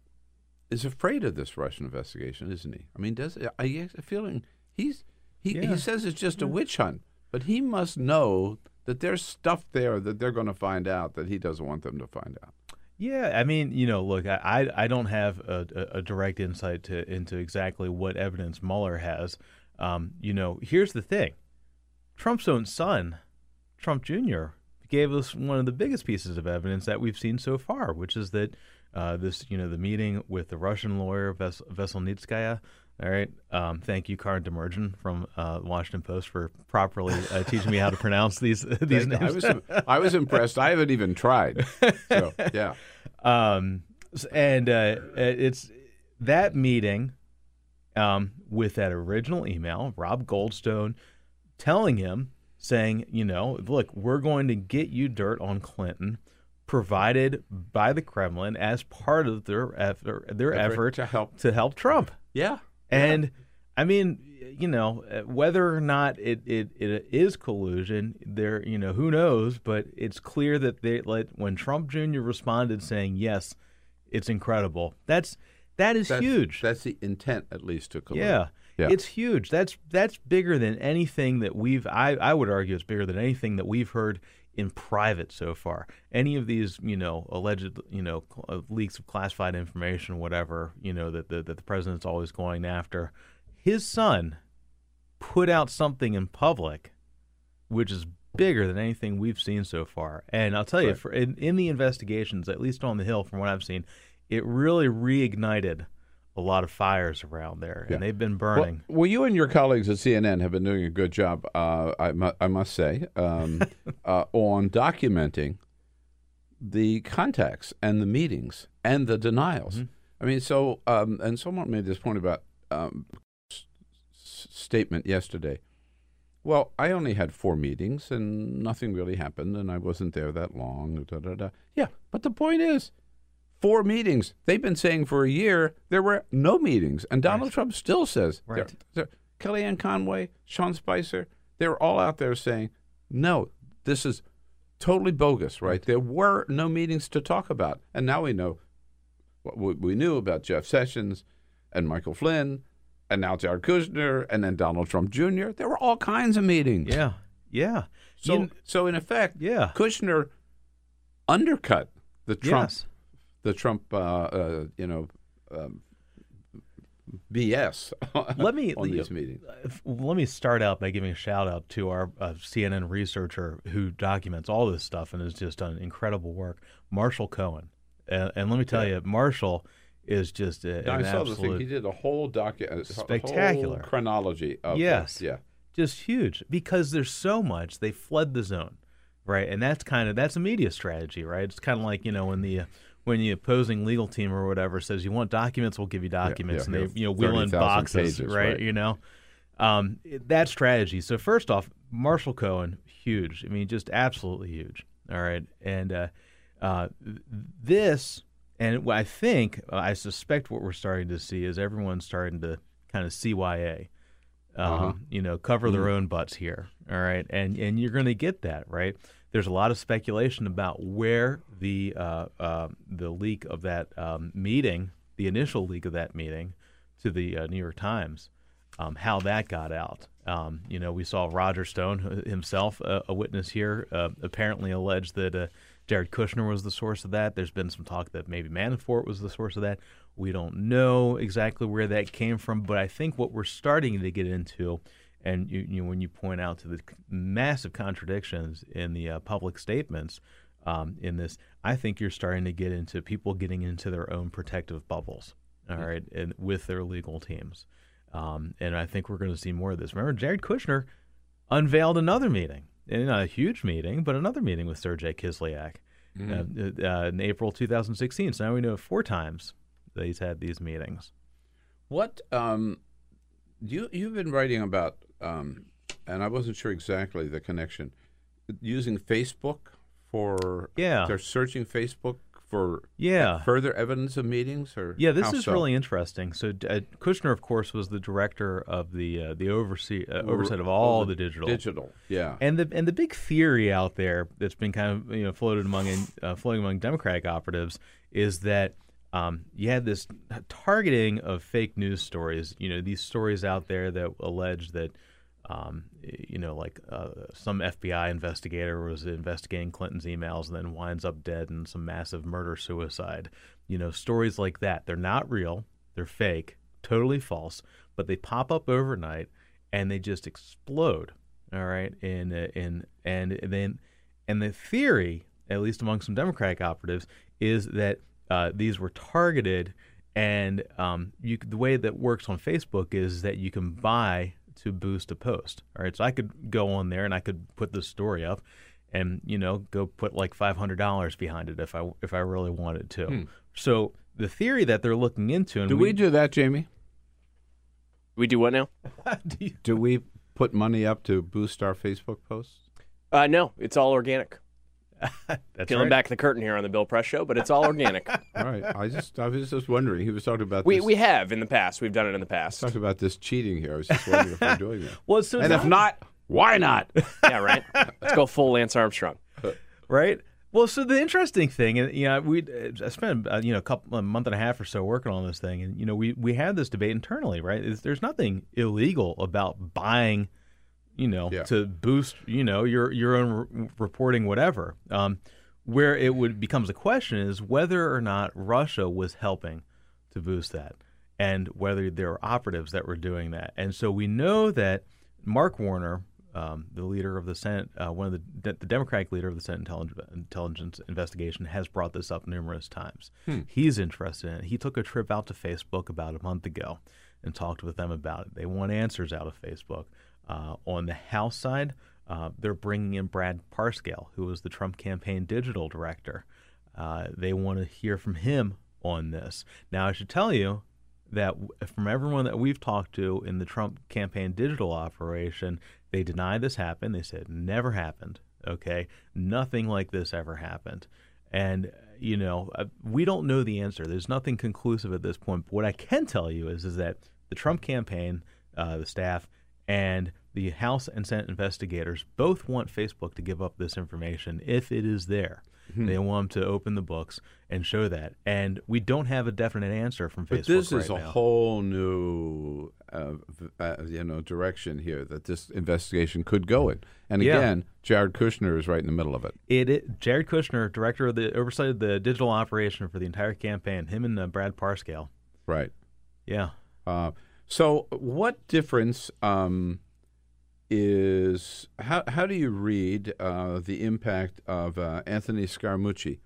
B: is afraid of this Russian investigation, isn't he? I mean, does I get a feeling he's he yeah. he says it's just a witch hunt, but he must know that there's stuff there that they're going to find out that he doesn't want them to find out.
H: Yeah, I mean, you know, look, I I don't have a, a direct insight to into exactly what evidence Mueller has. Um, you know, here's the thing: Trump's own son, Trump Jr., gave us one of the biggest pieces of evidence that we've seen so far, which is that uh, this, you know, the meeting with the Russian lawyer Ves- Veselnitskaya. All right. Um, thank you, Karoun Demirjian from uh, Washington Post, for properly uh, teaching me how to pronounce these these names.
B: I was I was impressed. I haven't even tried. So yeah.
H: Um, and uh, it's that meeting um, with that original email, Rob Goldstone telling him, saying, you know, look, we're going to get you dirt on Clinton provided by the Kremlin as part of their effort, their effort, effort
B: to help
H: to help Trump.
B: Yeah,
H: and
B: yeah.
H: I mean, you know, whether or not it, it, it is collusion, there, you know, who knows? But it's clear that they let when Trump Jr. responded saying yes, it's incredible. That's that is
B: that's,
H: huge.
B: That's the intent, at least, to collude.
H: Yeah. Yeah. It's huge. That's that's bigger than anything that we've. I, I would argue it's bigger than anything that we've heard in private so far. Any of these, you know, alleged, you know, uh, leaks of classified information, whatever, you know, that the, that the president's always going after, his son put out something in public, which is bigger than anything we've seen so far. And I'll tell you,
B: Right.
H: for, in, in the investigations, at least on the Hill, from what I've seen, it really reignited a lot of fires around there,
B: Yeah.
H: and they've been burning.
B: well, you and your colleagues at CNN have been doing a good job, uh, I, mu- I must say, um, uh, on documenting the contacts and the meetings and the denials.
H: Mm-hmm.
B: I mean, so, um, and someone made this point about um, s- statement yesterday. Well, I only had four meetings and nothing really happened, and I wasn't there that long. Da, da, da. Yeah, but the point is, four meetings. They've been saying for a year there were no meetings, and Donald Trump still says
H: Right.
B: there- Kellyanne Conway, Sean Spicer, they were all out there saying, no, this is totally bogus, right? There were no meetings to talk about, and now we know what we we knew about Jeff Sessions and Michael Flynn, and now Jared Kushner, and then Donald Trump Jr. There were all kinds of meetings.
H: Yeah, yeah.
B: So,
H: You-
B: so in effect,
H: Yeah.
B: Kushner undercut the Trump,
H: Yes.
B: The Trump, uh, uh, you know, um, BS.
H: let me
B: on these meetings.
H: Let me start out by giving a shout out to our uh, CNN researcher who documents all this stuff and has just done incredible work, Marshall Cohen. And, and let me tell you, Marshall is just a,
B: I
H: an
B: saw the thing. He did a whole docu- a
H: Spectacular.
B: chronology of
H: Yes.
B: this. Yeah.
H: just huge because there's so much they fled the zone right and that's kind of that's a media strategy right it's kind of like you know when the uh, when the opposing legal team or whatever says you want documents we'll give you documents
B: yeah,
H: and
B: here,
H: they you know wheel in boxes
B: pages,
H: right?
B: right.
H: you know um, that strategy so first off marshall cohen huge i mean just absolutely huge all right and uh, uh, this and i think uh, i suspect what we're starting to see is everyone's starting to kind of cya um,
B: Uh-huh.
H: you know, cover their own butts here. All right, and and you're going to get that right. There's a lot of speculation about where the uh, uh, the leak of that um, meeting, the initial leak of that meeting, to the uh, New York Times, um, how that got out. Um, you know, we saw Roger Stone uh, himself, uh, a witness here, uh, apparently alleged that Jared Kushner was the source of that. There's been some talk that maybe Manafort was the source of that. We don't know exactly where that came from, but I think what we're starting to get into, and you, you when you point out to the massive contradictions in the uh, public statements um, in this, I think you're starting to get into people getting into their own protective bubbles. All right, and with their legal teams, um, and I think we're going to see more of this. Remember, Jared Kushner unveiled another meeting, and not a huge meeting, but another meeting with Sergei Kislyak uh, uh, in April 2016. So now we know four times that he's had these meetings.
B: What um, you you've been writing about, um, and I wasn't sure exactly the connection. Using Facebook for
H: Yeah.
B: they're searching Facebook for
H: Yeah.
B: further evidence of meetings or
H: Yeah, this is
B: so?
H: really interesting. So uh, Kushner, of course, was the director of the uh, the oversee uh, oversight of all the digital
B: digital yeah
H: And the and the big theory out there that's been kind of you know floated among uh, floating among Democratic operatives is that um, you had this targeting of fake news stories. You know these stories out there that allege that um, you know like uh, some FBI investigator was investigating Clinton's emails and then winds up dead in some massive murder suicide. You know stories like that. They're not real. They're fake. Totally false. But they pop up overnight and they just explode all right in uh, in and then and the theory at least among some democratic operatives is that uh, these were targeted and um, you, the way that works on facebook is that you can buy to boost a post all right? So i could go on there and i could put this story up and you know go put like $500 behind it if i if i really wanted to. So the theory that they're looking into and
B: do we do that jamie?
C: We do what now?
B: do we put money up to boost our facebook posts?
C: Uh, no, it's all organic.
H: that's
C: Peeling
H: right.
C: back the curtain here on the Bill Press Show, but it's all organic.
B: all right i just i was just wondering he was talking about
C: we
B: this,
C: we have in the past. We've done it in the past.
B: talking about this cheating here i was just wondering if we're doing that
H: well so
B: and if not why not
C: yeah, right. Let's go full Lance Armstrong.
H: right? Well, so the interesting thing, and you know, we I spent uh, you know a couple a month and a half or so working on this thing, and you know, we we had this debate internally, right? Is there's nothing illegal about buying, you know,
B: Yeah.
H: to boost you know your your own re- reporting, whatever. Um, where it would becomes a question is whether or not Russia was helping to boost that, and whether there were operatives that were doing that. And so we know that Mark Warner, um, the leader of the Senate, uh, one of the de- the Democratic leader of the Senate intelligence, intelligence investigation, has brought this up numerous times. He's interested in it. He took a trip out to Facebook about a month ago and talked with them about it. They want answers out of Facebook. Uh, on the House side, uh, they're bringing in Brad Parscale, who was the Trump campaign digital director. Uh, they want to hear from him on this. Now, I should tell you that from everyone that we've talked to in the Trump campaign digital operation, they deny this happened. They said never happened. Okay, nothing like this ever happened. And you know, uh, we don't know the answer. There's nothing conclusive at this point. But what I can tell you is, is that the Trump campaign, uh, the staff, and the House and Senate investigators both want Facebook to give up this information if it is there.
B: Hmm.
H: They want them to open the books and show that. And we don't have a definite answer from
B: But
H: Facebook
B: this
H: right
B: is a
H: now.
B: whole new, uh, uh, you know, direction here that this investigation could go in. And
H: Yeah.
B: again, Jared Kushner is right in the middle of it.
H: It, it Jared Kushner, director of the oversight of the digital operation for the entire campaign, him and uh, Brad Parscale.
B: Right.
H: Yeah.
B: So, what difference um, is how how do you read uh, the impact of uh, Anthony Scaramucci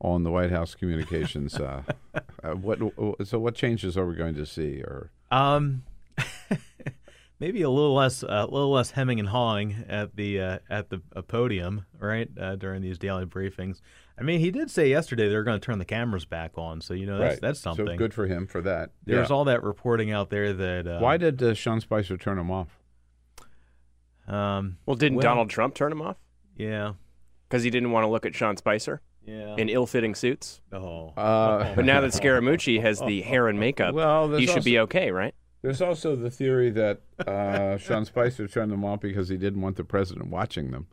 B: on the White House communications? uh, uh, what so what changes are we going to see? Or
H: Um, maybe a little less, a little less hemming and hawing at the uh, at the uh, podium, right? Uh, during these daily briefings. I mean, he did say yesterday they're going to turn the cameras back on, so you know that's
B: Right.
H: that's
B: So good for him for that.
H: There's
B: Yeah.
H: all that reporting out there that uh,
B: Why did uh, Sean Spicer turn him off?
H: Um,
C: Well, didn't
H: Well-
C: Donald Trump turn him off
H: yeah,
C: because he didn't want to look at Sean Spicer
H: yeah.
C: in ill-fitting suits?
H: oh,
B: Uh,
C: But now that Scaramucci has the hair and makeup,
B: Well, there's
C: he should be okay, right?
B: There's also the theory that uh, Sean Spicer turned them off because he didn't want the president watching them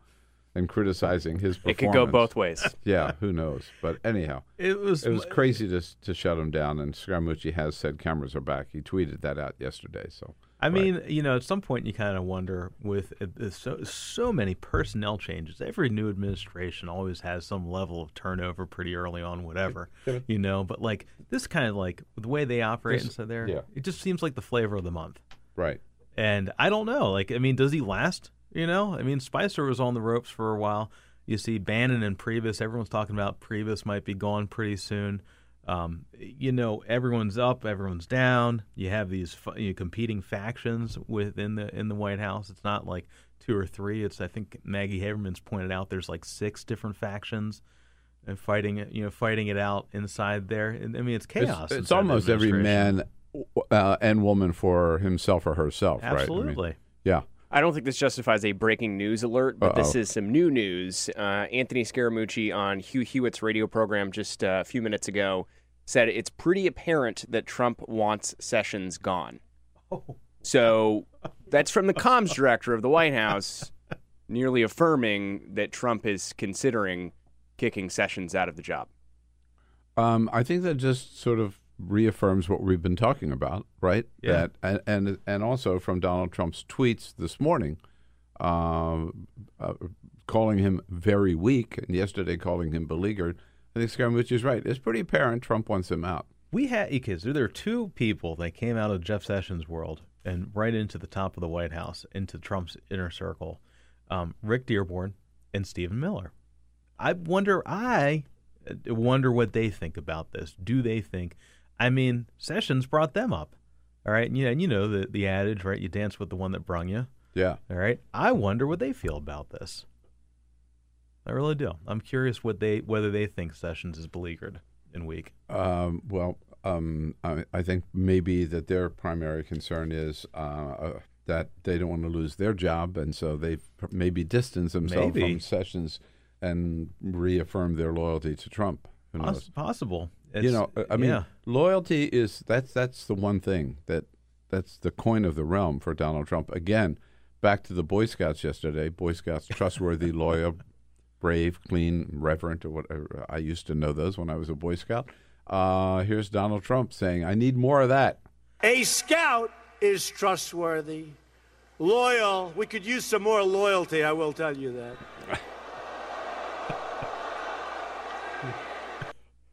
B: and criticizing his performance.
C: It could go both ways.
B: Yeah, who knows? But anyhow,
H: it was
B: it was crazy to to shut him down. And Scaramucci has said cameras are back. He tweeted that out yesterday. So
H: I mean, you know, at some point you kind of wonder with uh, uh, so so many personnel changes. Every new administration always has some level of turnover pretty early on, whatever, you know. But like this kind of like the way they operate
B: This-
H: and so there,
B: yeah.
H: it just seems like the flavor of the month.
B: right,
H: And I don't know, like, I mean, does he last? You know, I mean, Spicer was on the ropes for a while. You see Bannon and Priebus. Everyone's talking about Priebus might be gone pretty soon. Um, you know, everyone's up, everyone's down. You have these you know, competing factions within the in the White House. It's not like two or three. It's I think Maggie Haberman's pointed out there's like six different factions and fighting it. You know, fighting it out inside there. I mean, it's chaos.
B: It's, it's almost every man uh, and woman for himself or herself. Right? I mean,
H: Absolutely.
B: yeah.
C: I don't think this justifies a breaking news alert, but this
B: Uh-oh.
C: is some new news. Uh, Anthony Scaramucci on Hugh Hewitt's radio program just uh, a few minutes ago said it's pretty apparent that Trump wants Sessions gone. Oh. So that's from the comms director of the White House, nearly affirming that Trump is considering kicking Sessions out of the job.
B: Um, I think that just sort of reaffirms what we've been talking about, right?
H: Yeah.
B: That and and, and also from Donald Trump's tweets this morning, uh, uh, calling him very weak, and yesterday calling him beleaguered. I think Scaramucci is right. It's pretty apparent Trump wants him out.
H: We had because there are two people that came out of Jeff Sessions' world and right into the top of the White House, into Trump's inner circle, um, Rick Dearborn and Stephen Miller. I wonder, I wonder what they think about this. Do they think? I mean, Sessions brought them up, all right. And, you know, and you know the the adage, right? You dance with the one that brung you.
B: Yeah.
H: All right. I wonder what they feel about this. I really do. I'm curious what they whether they think Sessions is beleaguered and weak.
B: Um, well, um, I, I think maybe that their primary concern is uh, uh, that they don't want to lose their job, and so they've maybe distanced themselves
H: Maybe.
B: from Sessions and reaffirmed their loyalty to Trump. Who knows?
H: Poss- possible.
B: you know, I mean,
H: yeah.
B: Loyalty is that's that's the one thing that that's the coin of the realm for Donald Trump. Again, back to the Boy Scouts yesterday. Boy Scouts, trustworthy, loyal, brave, clean, reverent, or whatever. I used to know those when I was a Boy Scout. Uh, here's Donald Trump saying, "I need more of that."
E: A scout is trustworthy, loyal. We could use some more loyalty, I will tell you that.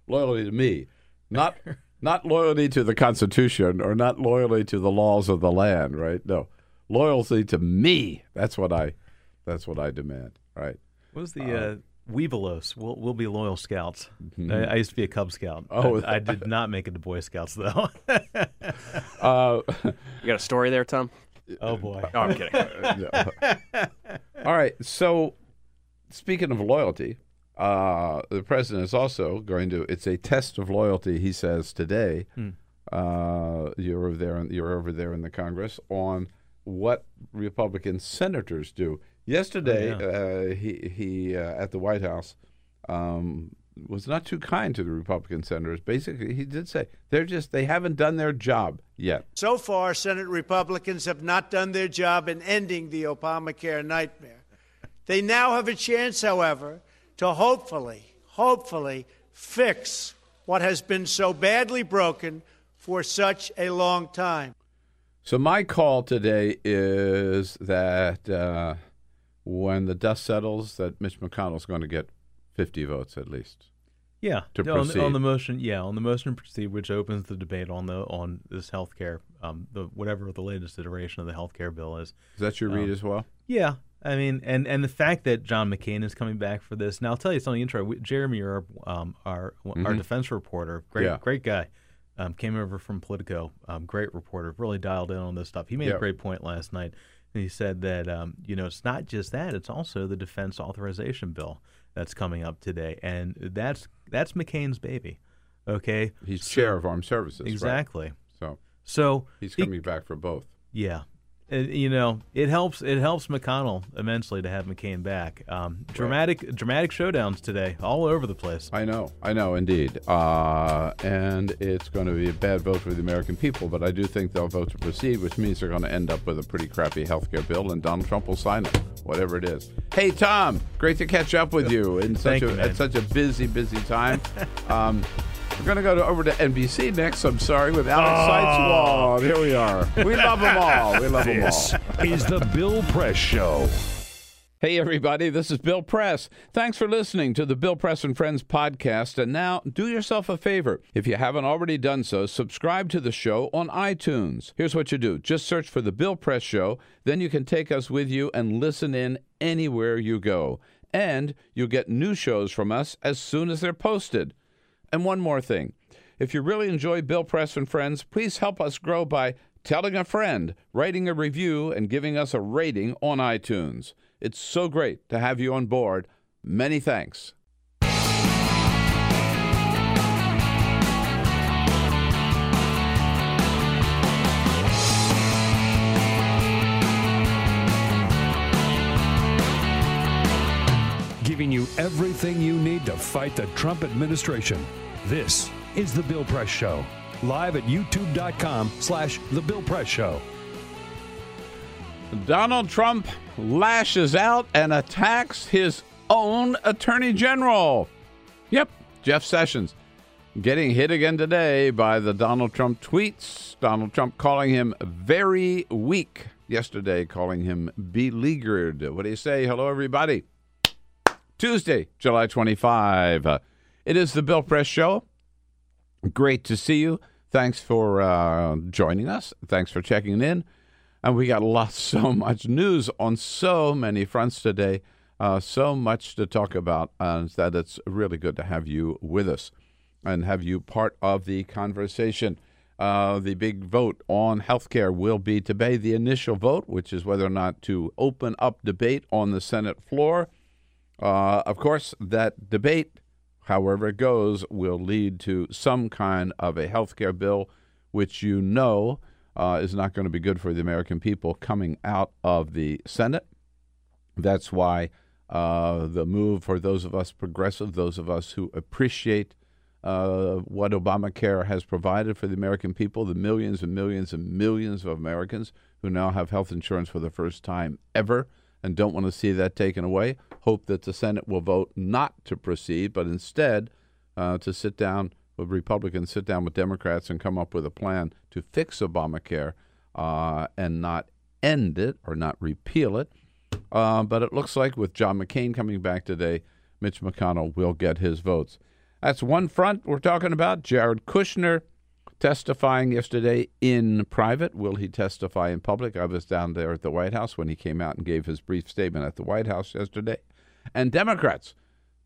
B: Loyalty to me, not not loyalty to the Constitution or not loyalty to the laws of the land. Right? No, loyalty to me. That's what I That's what I demand. Right.
H: What was the uh, Webelos? We'll, we'll be loyal scouts.
B: Mhm.
H: I, I used to be a Cub Scout.
B: Oh.
H: I, I did not make it to Boy Scouts though.
B: Uh,
C: You got a story there, Tom?
H: oh boy.
C: Oh, I'm kidding.
B: All right. So, speaking of loyalty, uh, the president is also going to. It's a test of loyalty. He says today.
H: Hmm.
B: Uh, you're over there. You're over there in the Congress on what Republican senators do. Yesterday,
H: Oh,
B: uh, he he uh, at the White House um, was not too kind to the Republican senators. Basically, he did say they're just they haven't done their job yet.
E: So far, Senate Republicans have not done their job in ending the Obamacare nightmare. They now have a chance, however, to hopefully, hopefully fix what has been so badly broken for such a long time.
B: So my call today is that uh, when the dust settles, that Mitch McConnell's going to get 50 votes at least.
H: Yeah,
B: To
H: no, on, the, on the motion, yeah, on the motion to proceed, which opens the debate on the on this healthcare, um, the whatever the latest iteration of the healthcare bill is.
B: Is that your read
H: Um,
B: as well?
H: Yeah, I mean, and and the fact that John McCain is coming back for this. Now, I'll tell you something interesting. We- Jeremy, our um, our our
B: Mhm.
H: defense reporter, great
B: Yeah.
H: great guy, um, came over from Politico. Um, great reporter, really dialed in on this stuff. He made a great point last night. And he said that um, you know it's not just that; it's also the defense authorization bill that's coming up today, and that's that's McCain's baby. Okay,
B: He's
H: So-
B: chair of armed services. right?
H: exactly.
B: So
H: So
B: he's
H: he-
B: coming back for both.
H: yeah. And, you know, it helps. It helps McConnell immensely to have McCain back. Um, dramatic, dramatic showdowns today, all over the place.
B: I know, I know, indeed. Uh, and it's going to be a bad vote for the American people, but I do think they'll vote to proceed, which means they're going to end up with a pretty crappy health care bill, and Donald Trump will sign it, whatever it is. Hey, Tom, great to catch up with you in such
H: Thank
B: a,
H: you,
B: at such a busy, busy time. um, we're going to go to, over to NBC next, I'm sorry, with Alex ah, Seitz-Wald. Here we are. We love them all. We love them all.
A: This is the Bill Press Show.
B: Hey, everybody, this is Bill Press. Thanks for listening to the Bill Press and Friends podcast. And now, do yourself a favor. If you haven't already done so, subscribe to the show on iTunes. Here's what you do just search for the Bill Press Show, then you can take us with you and listen in anywhere you go. And you'll get new shows from us as soon as they're posted. And one more thing if you really enjoy Bill Press and Friends, please help us grow by telling a friend, writing a review, and giving us a rating on iTunes. It's so great to have you on board. Many thanks.
A: Giving you everything you need to fight the Trump administration. This is the Bill Press Show. Live at youtube.com slash the Bill Press Show.
B: Donald Trump lashes out and attacks his own attorney general. Yep, Jeff Sessions getting hit again today by the Donald Trump tweets. Donald Trump calling him very weak yesterday, calling him beleaguered. What do you say? Hello, everybody. Tuesday, July 25. Uh, it is the Bill Press Show. Great to see you. Thanks for uh, joining us. Thanks for checking in. And we got lots, so much news on so many fronts today. Uh, so much to talk about, uh, that it's really good to have you with us and have you part of the conversation. Uh, the big vote on health care will be today. The initial vote, which is whether or not to open up debate on the Senate floor. Uh, of course, that debate, however it goes, will lead to some kind of a health care bill, which you know uh, is not going to be good for the American people coming out of the Senate. That's why uh, the move for those of us progressive, those of us who appreciate uh, what Obamacare has provided for the American people, the millions and millions and millions of Americans who now have health insurance for the first time ever and don't want to see that taken away. Hope that the Senate will vote not to proceed, but instead uh, to sit down with Republicans, sit down with Democrats, and come up with a plan to fix Obamacare uh, and not end it or not repeal it. Uh, but it looks like with John McCain coming back today, Mitch McConnell will get his votes. That's one front we're talking about. Jared Kushner testifying yesterday in private. Will he testify in public? I was down there at the White House when he came out and gave his brief statement at the White House yesterday. And Democrats,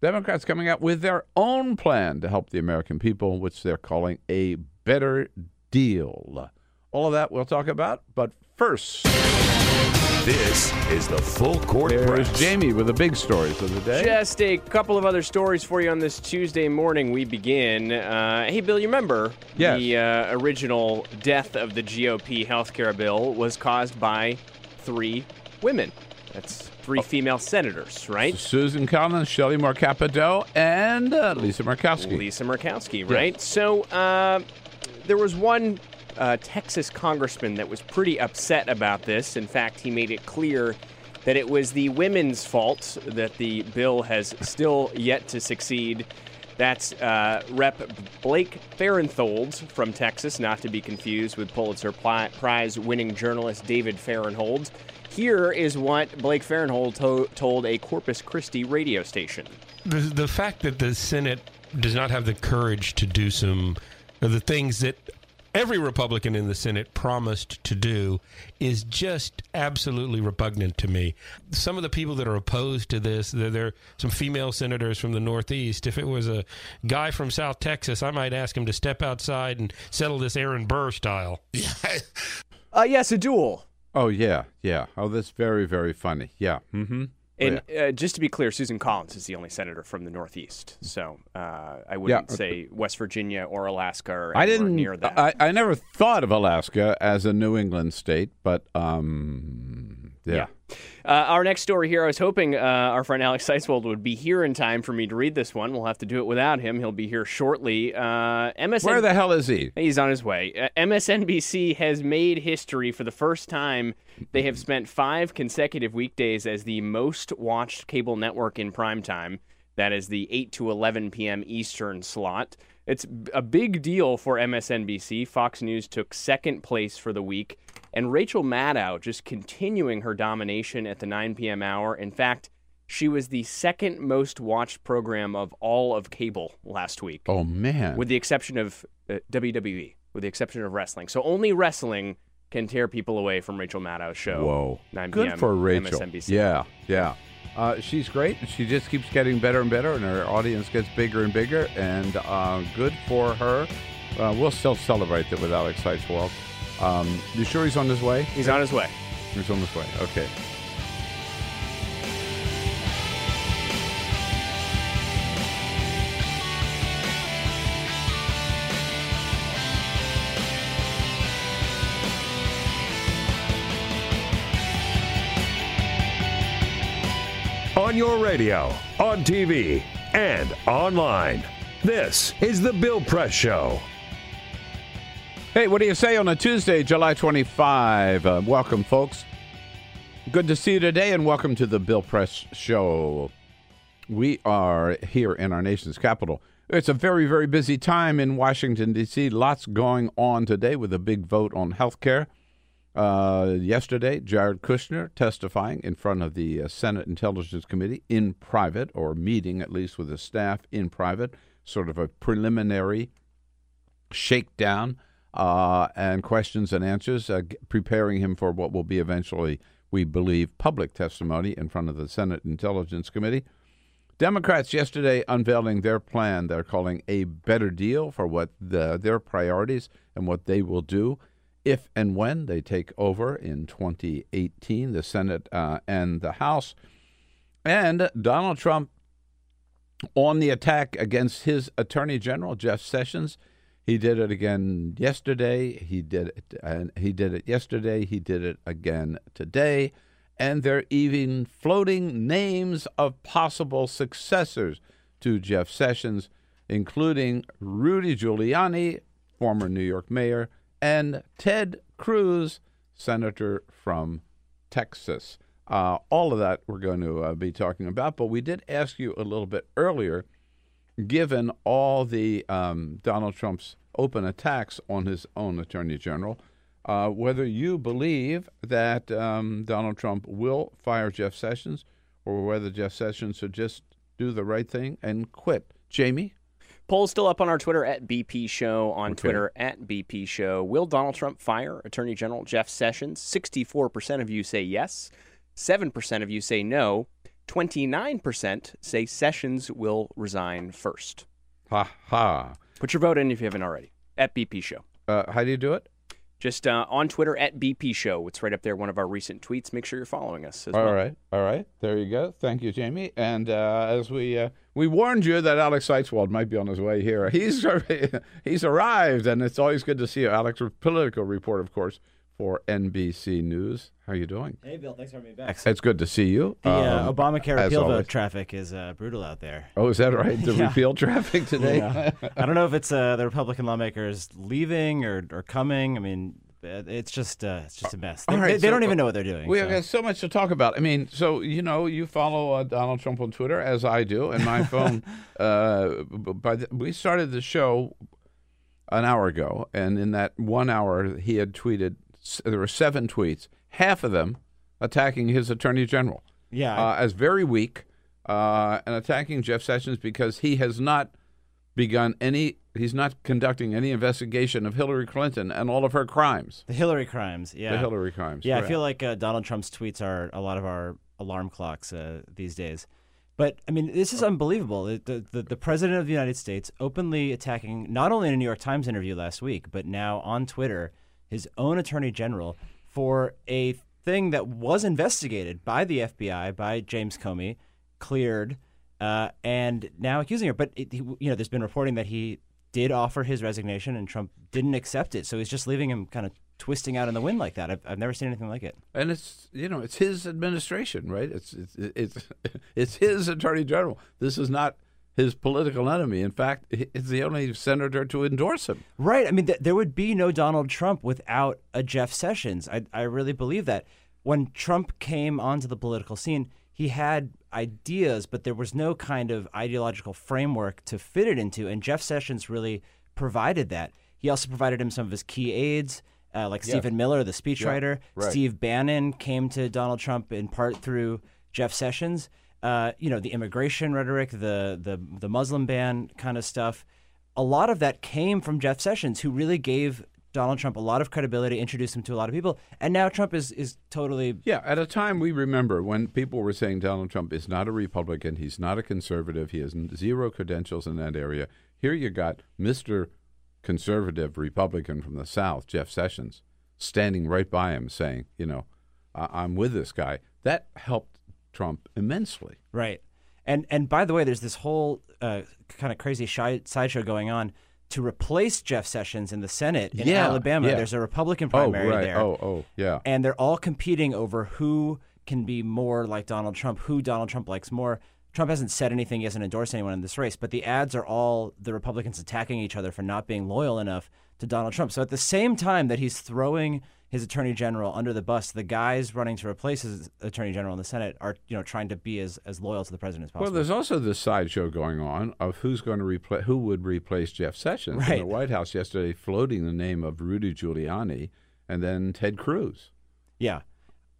B: Democrats coming out with their own plan to help the American people, which they're calling a better deal. All of that we'll talk about, but first,
A: This is the full court
B: there's
A: press.
B: Jamie with the big stories of the day.
C: Just a couple of other stories for you on this Tuesday morning. We begin. Uh, hey, Bill, you remember
B: Yes.
C: the uh, original death of the GOP healthcare bill was caused by three women. That's three female senators, right?
B: Susan Collins, Shelley Moore Capito, and uh, Lisa Murkowski.
C: Lisa Murkowski, right? So uh, there was one uh, Texas congressman that was pretty upset about this. In fact, he made it clear that it was the women's fault that the bill has still yet to succeed. That's uh, Rep. Blake Farenthold from Texas, not to be confused with Pulitzer Prize winning journalist David Fahrenthold. Here is what Blake Farenthold to- told a Corpus Christi radio station.
I: the the fact that the Senate does not have the courage to do some of the things that every Republican in the Senate promised to do is just absolutely repugnant to me. Some of the people that are opposed to this, there, there are some female senators from the Northeast. If it was a guy from South Texas, I might ask him to step outside and settle this Aaron Burr style.
C: Uh, yes, a duel.
B: Oh yeah, yeah. Oh, that's very, very funny. Yeah. Mm-hmm.
C: And uh, just to be clear, Susan Collins is the only senator from the Northeast. So uh, I wouldn't
B: Yeah.
C: say West Virginia or Alaska or
B: I
C: anywhere
B: didn't.
C: near that.
B: I, I never thought of Alaska as a New England state, but um, yeah.
C: Uh, our next story here, I was hoping uh, our friend Alex Seitz-Wald would be here in time for me to read this one. We'll have to do it without him. He'll be here shortly. Uh, MSN-
B: Where the hell is he?
C: He's on his way. Uh, MSNBC has made history for the first time. They have spent five consecutive weekdays as the most watched cable network in prime time. That is the 8 to 11 p.m. Eastern slot. It's a big deal for MSNBC. Fox News took second place for the week. And Rachel Maddow just continuing her domination at the 9 p.m. hour. In fact, she was the second most watched program of all of cable last week
B: Oh man.
C: with the exception of uh, WWE, with the exception of wrestling. So only wrestling can tear people away from Rachel Maddow's show.
B: Whoa.
C: 9
B: Good
C: p.m.
B: for Rachel.
C: MSNBC.
B: Yeah, yeah. Uh, she's great. She just keeps getting better and better, and her audience gets bigger and bigger. And uh, good for her. Uh, we'll still celebrate that with Alex Seitz-Wald. Um, you sure he's on his way?
C: He's on his way.
B: He's on his way. Okay.
A: On your radio, on TV, and online. This is the Bill Press Show.
B: Hey, what do you say on a Tuesday, July 25? Uh, welcome, folks. Good to see you today, and welcome to the Bill Press Show. We are here in our nation's capital. It's a very, very busy time in Washington, D.C. Lots going on today with a big vote on health care. Uh, yesterday, Jared Kushner testifying in front of the uh, Senate Intelligence Committee in private, or meeting at least with his staff in private, sort of a preliminary shakedown uh, and questions and answers, uh, preparing him for what will be eventually, we believe, public testimony in front of the Senate Intelligence Committee. Democrats yesterday unveiling their plan they're calling a better deal for what the, their priorities and what they will do if and when they take over in 2018, the Senate uh, and the House. And Donald Trump on the attack against his Attorney General, Jeff Sessions. He did it again yesterday. He did it, and he did it yesterday. He did it again today. And they're even floating names of possible successors to Jeff Sessions, including Rudy Giuliani, former New York mayor, and Ted Cruz, senator from Texas. Uh, all of that we're going to uh, be talking about, but we did ask you a little bit earlier, given all the um, Donald Trump's open attacks on his own attorney general, uh, whether you believe that um, Donald Trump will fire Jeff Sessions or whether Jeff Sessions should just do the right thing and quit. Jamie?
C: Poll's still up on our Twitter at BP Show, on
B: Okay.
C: Twitter at BP Show. Will Donald Trump fire Attorney General Jeff Sessions? 64% of you say yes, 7% of you say no, 29% say Sessions will resign first.
B: Ha ha.
C: Put your vote in if you haven't already at BP Show.
B: Uh, how do you do it?
C: Just uh, on Twitter at BP Show. It's right up there, one of our recent tweets. Make sure you're following us as
B: All
C: well.
B: right, all right. There you go. Thank you, Jamie. And uh, as we uh, we warned you that Alex Seitz-Wald might be on his way here, he's he's arrived, and it's always good to see you, Alex. Political report, of course, for NBC News. How are you doing?
J: Hey, Bill. Thanks for having me back.
B: It's good to see you.
J: The uh,
B: Um,
J: Obamacare repeal
B: always.
J: vote traffic is uh, brutal out there.
B: Oh, is that right? The
J: Yeah.
B: repeal traffic today.
J: Yeah. I don't know if it's uh, the Republican lawmakers leaving or, or coming. I mean, uh, it's just uh, it's just a mess. They,
B: right,
J: they- they
B: so-
J: don't even know what they're doing.
B: We
J: so.
B: have so much to talk about. I mean, so you know, you follow uh, Donald Trump on Twitter as I do, and my phone. uh, by the, we started the show an hour ago, and in that one hour, he had tweeted. There were seven tweets, half of them attacking his attorney general.
J: Yeah.
B: uh, as very weak, uh, and attacking Jeff Sessions because he has not begun any. He's not conducting any investigation of Hillary Clinton and all of her crimes.
J: The Hillary crimes, yeah.
B: The Hillary crimes.
J: Yeah, I feel like uh, Donald Trump's tweets are a lot of our alarm clocks uh, these days. But I mean, this is unbelievable. The, the, the president of the United States openly attacking not only in a New York Times interview last week, but now on Twitter, his own attorney general for a thing that was investigated by the FBI, by James Comey, cleared, uh, and now accusing her. But it, he, you know, there's been reporting that he did offer his resignation, and Trump didn't accept it. So he's just leaving him kind of twisting out in the wind like that. I've, I've never seen anything like it.
B: and it's you know it's his administration, right? It's it's it's it's his attorney general. This is not his political enemy. In fact, it's the only senator to endorse him.
J: Right. I mean, th- there would be no Donald Trump without a Jeff Sessions. I, I really believe that. When Trump came onto the political scene, he had ideas, but there was no kind of ideological framework to fit it into. And Jeff Sessions really provided that. He also provided him some of his key aides, uh, like. Stephen Miller, the speechwriter.
B: right.
J: Steve Bannon came to Donald Trump in part through Jeff Sessions. Uh, you know, the immigration rhetoric, the the the Muslim ban kind of stuff. A lot of that came from Jeff Sessions, who really gave Donald Trump a lot of credibility, introduced him to a lot of people, and now Trump is is totally
B: Yeah, at a time we remember when people were saying Donald Trump is not a Republican, he's not a conservative, he has zero credentials in that area. Here you got Mr. Conservative Republican from the South, Jeff Sessions, standing right by him saying, you know, I- I'm with this guy. That helped Trump immensely.
J: Right. And and by the way, there's this whole uh, kind of crazy shy, sideshow going on to replace Jeff Sessions in the Senate in
B: Yeah,
J: Alabama.
B: yeah.
J: There's a Republican
B: Oh,
J: primary
B: right.
J: there.
B: Oh, oh, yeah.
J: And they're all competing over who can be more like Donald Trump, who Donald Trump likes more. Trump hasn't said anything, he hasn't endorsed anyone in this race, but the ads are all the Republicans attacking each other for not being loyal enough to Donald Trump. So at the same time that he's throwing his attorney general under the bus, the guys running to replace his attorney general in the Senate are, you know, trying to be as, as loyal to the president as possible.
B: Well, there's also this sideshow going on of who's going to replace who would replace Jeff Sessions. In the White House yesterday, floating the name of Rudy Giuliani and then Ted Cruz.
J: Yeah.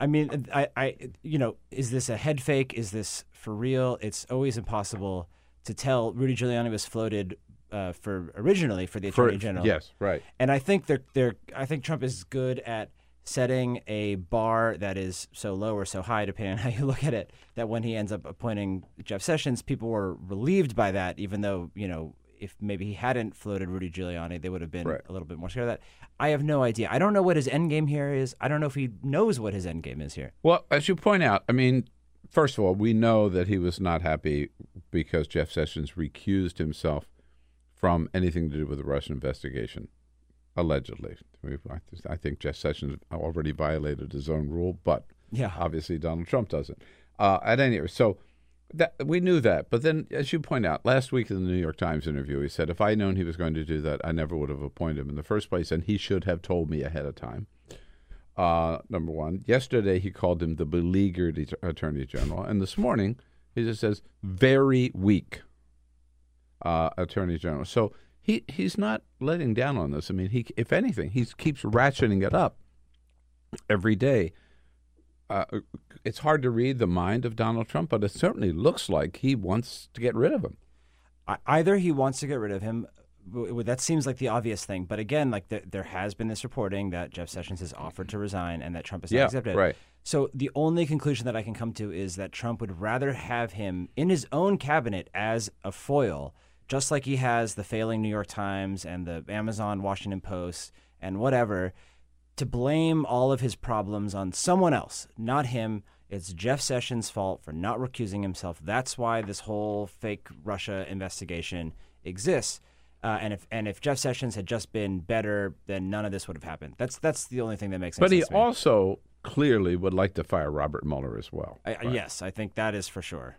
J: I mean, I, I, you know, is this a head fake? Is this for real? It's always impossible to tell. Rudy Giuliani was floated uh, for originally for the
B: For-
J: attorney general.
B: yes, right.
J: And I think they're, they're, I think Trump is good at setting a bar that is so low or so high, depending on how you look at it, that when he ends up appointing Jeff Sessions, people were relieved by that, even though, you know, if maybe he hadn't floated Rudy Giuliani, they would have been
B: Right.
J: a little bit more scared of that. I have no idea. I don't know what his end game here is. I don't know if he knows what his end game is here.
B: Well, as you point out, I mean, first of all, we know that he was not happy because Jeff Sessions recused himself from anything to do with the Russian investigation, allegedly. I think Jeff Sessions already violated his own rule, but
J: Yeah.
B: obviously Donald Trump doesn't. Uh, at any rate, so that we knew that. But then, as you point out, last week in the New York Times interview, he said, "If I would known he was going to do that, I never would have appointed him in the first place, and he should have told me ahead of time." Uh, number one. Yesterday, he called him the beleaguered attorney general, and this morning he just says very weak uh, attorney general. So he he's not letting down on this. I mean, he if anything, he keeps ratcheting it up every day. Uh, it's hard to read the mind of Donald Trump, but it certainly looks like he wants to get rid of him.
J: Either he wants to get rid of him. That seems like the obvious thing, but again, like there, there has been this reporting that Jeff Sessions has offered to resign and that Trump has
B: Yeah,
J: not accepted.
B: right.
J: So the only conclusion that I can come to is that Trump would rather have him in his own cabinet as a foil, just like he has the failing New York Times and the Amazon Washington Post and whatever, to blame all of his problems on someone else, not him. It's Jeff Sessions' fault for not recusing himself. That's why this whole fake Russia investigation exists. Uh, and if and if Jeff Sessions had just been better, then none of this would have happened. That's that's the only thing that makes sense. But he
B: also clearly would like to fire Robert Mueller as well.
J: I, I- Yes, I think that is for sure.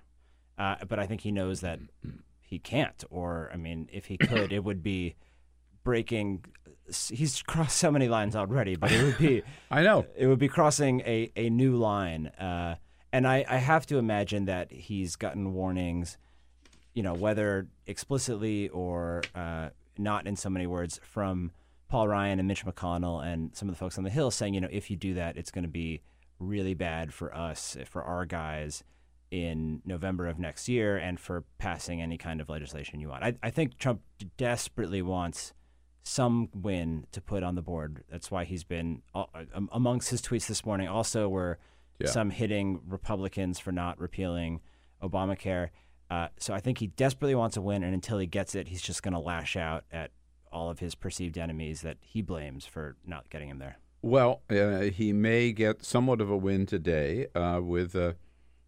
J: Uh, but I think he knows that he can't. Or, I mean, if he could, it would be breaking. He's crossed so many lines already, but it would be.
B: I know.
J: It would be crossing a, a new line. Uh, and I, I have to imagine that he's gotten warnings, you know, whether explicitly or uh, not in so many words, from Paul Ryan and Mitch McConnell and some of the folks on the Hill saying, you know, if you do that, it's going to be really bad for us, for our guys in November of next year and for passing any kind of legislation you want. I, I think Trump desperately wants some win to put on the board. That's why he's been amongst his tweets this morning. Also, were
B: Yeah.
J: some hitting Republicans for not repealing Obamacare. Uh, so I think he desperately wants a win, and until he gets it, he's just going to lash out at all of his perceived enemies that he blames for not getting him there.
B: Well, uh, he may get somewhat of a win today uh, with uh,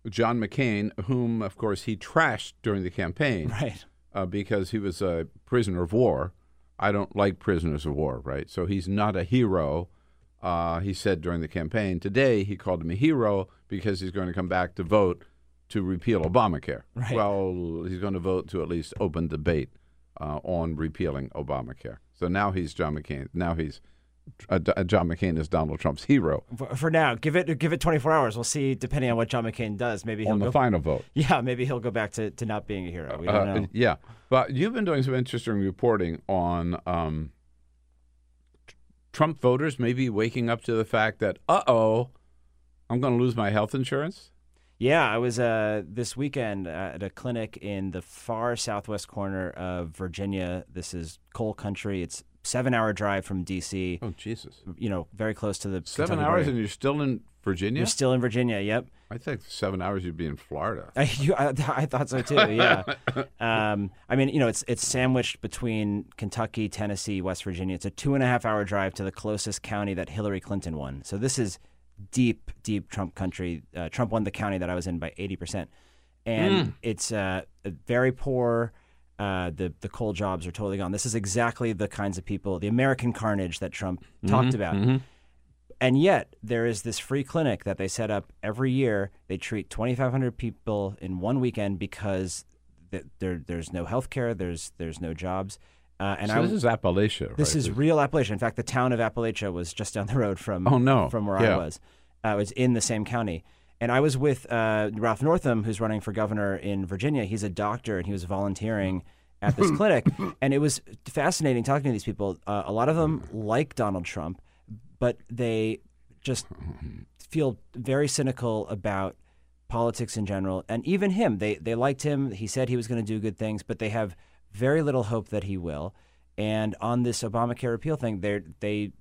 B: John McCain, whom, of course, he trashed during the campaign.
J: Right.
B: Uh, because he was a prisoner of war. I don't like prisoners of war, right? So he's not a hero. Uh, he said during the campaign. Today, he called him a hero because he's going to come back to vote to repeal Obamacare.
J: Right.
B: Well, he's going to vote to at least open debate uh, on repealing Obamacare. So now he's John McCain. Now he's uh, uh, John McCain is Donald Trump's hero
J: For, for now, give it give it 24 hours. We'll see. Depending on what John McCain does, maybe he'll
B: on the
J: go.
B: final vote.
J: Yeah, maybe he'll go back to, to not being a hero. We don't
B: Uh,
J: know.
B: yeah, but you've been doing some interesting reporting on um, Trump voters maybe waking up to the fact that, uh oh, I'm going to lose my health insurance.
J: Yeah, I was uh, this weekend at a clinic in the far southwest corner of Virginia. This is coal country. It's seven hour drive from D.C.
B: Oh Jesus!
J: You know, very close to the
B: Seven
J: Kentucky
B: hours
J: border.
B: and you're still in Virginia?
J: You're still in Virginia. Yep.
B: I think seven hours you'd be in Florida.
J: I, you, I, I thought so too. Yeah. um, I mean, you know, it's it's sandwiched between Kentucky, Tennessee, West Virginia. It's a two and a half hour drive to the closest county that Hillary Clinton won. So this is deep, deep Trump country. Uh, Trump won the county that I was in by eighty percent, and
B: Mm.
J: it's uh, very poor. Uh, the the coal jobs are totally gone. This is exactly the kinds of people, the American carnage that Trump talked
B: Mhm,
J: about.
B: mhm.
J: And yet, there is this free clinic that they set up every year. They treat 2,500 people in one weekend because th- there, there's no health care, there's, there's no jobs. Uh, and
B: so
J: I,
B: this is Appalachia.
J: this
B: right?
J: is real Appalachia. In fact, the town of Appalachia was just down the road from
B: Oh, no.
J: from where
B: Yeah.
J: I was. Uh, it was in the same county. And I was with uh, Ralph Northam, who's running for governor in Virginia. He's a doctor, and he was volunteering at this clinic. And it was fascinating talking to these people. Uh, a lot of them like Donald Trump, but they just feel very cynical about politics in general. And even him, they, they liked him. He said he was going to do good things, but they have very little hope that he will. And on this Obamacare repeal thing, they they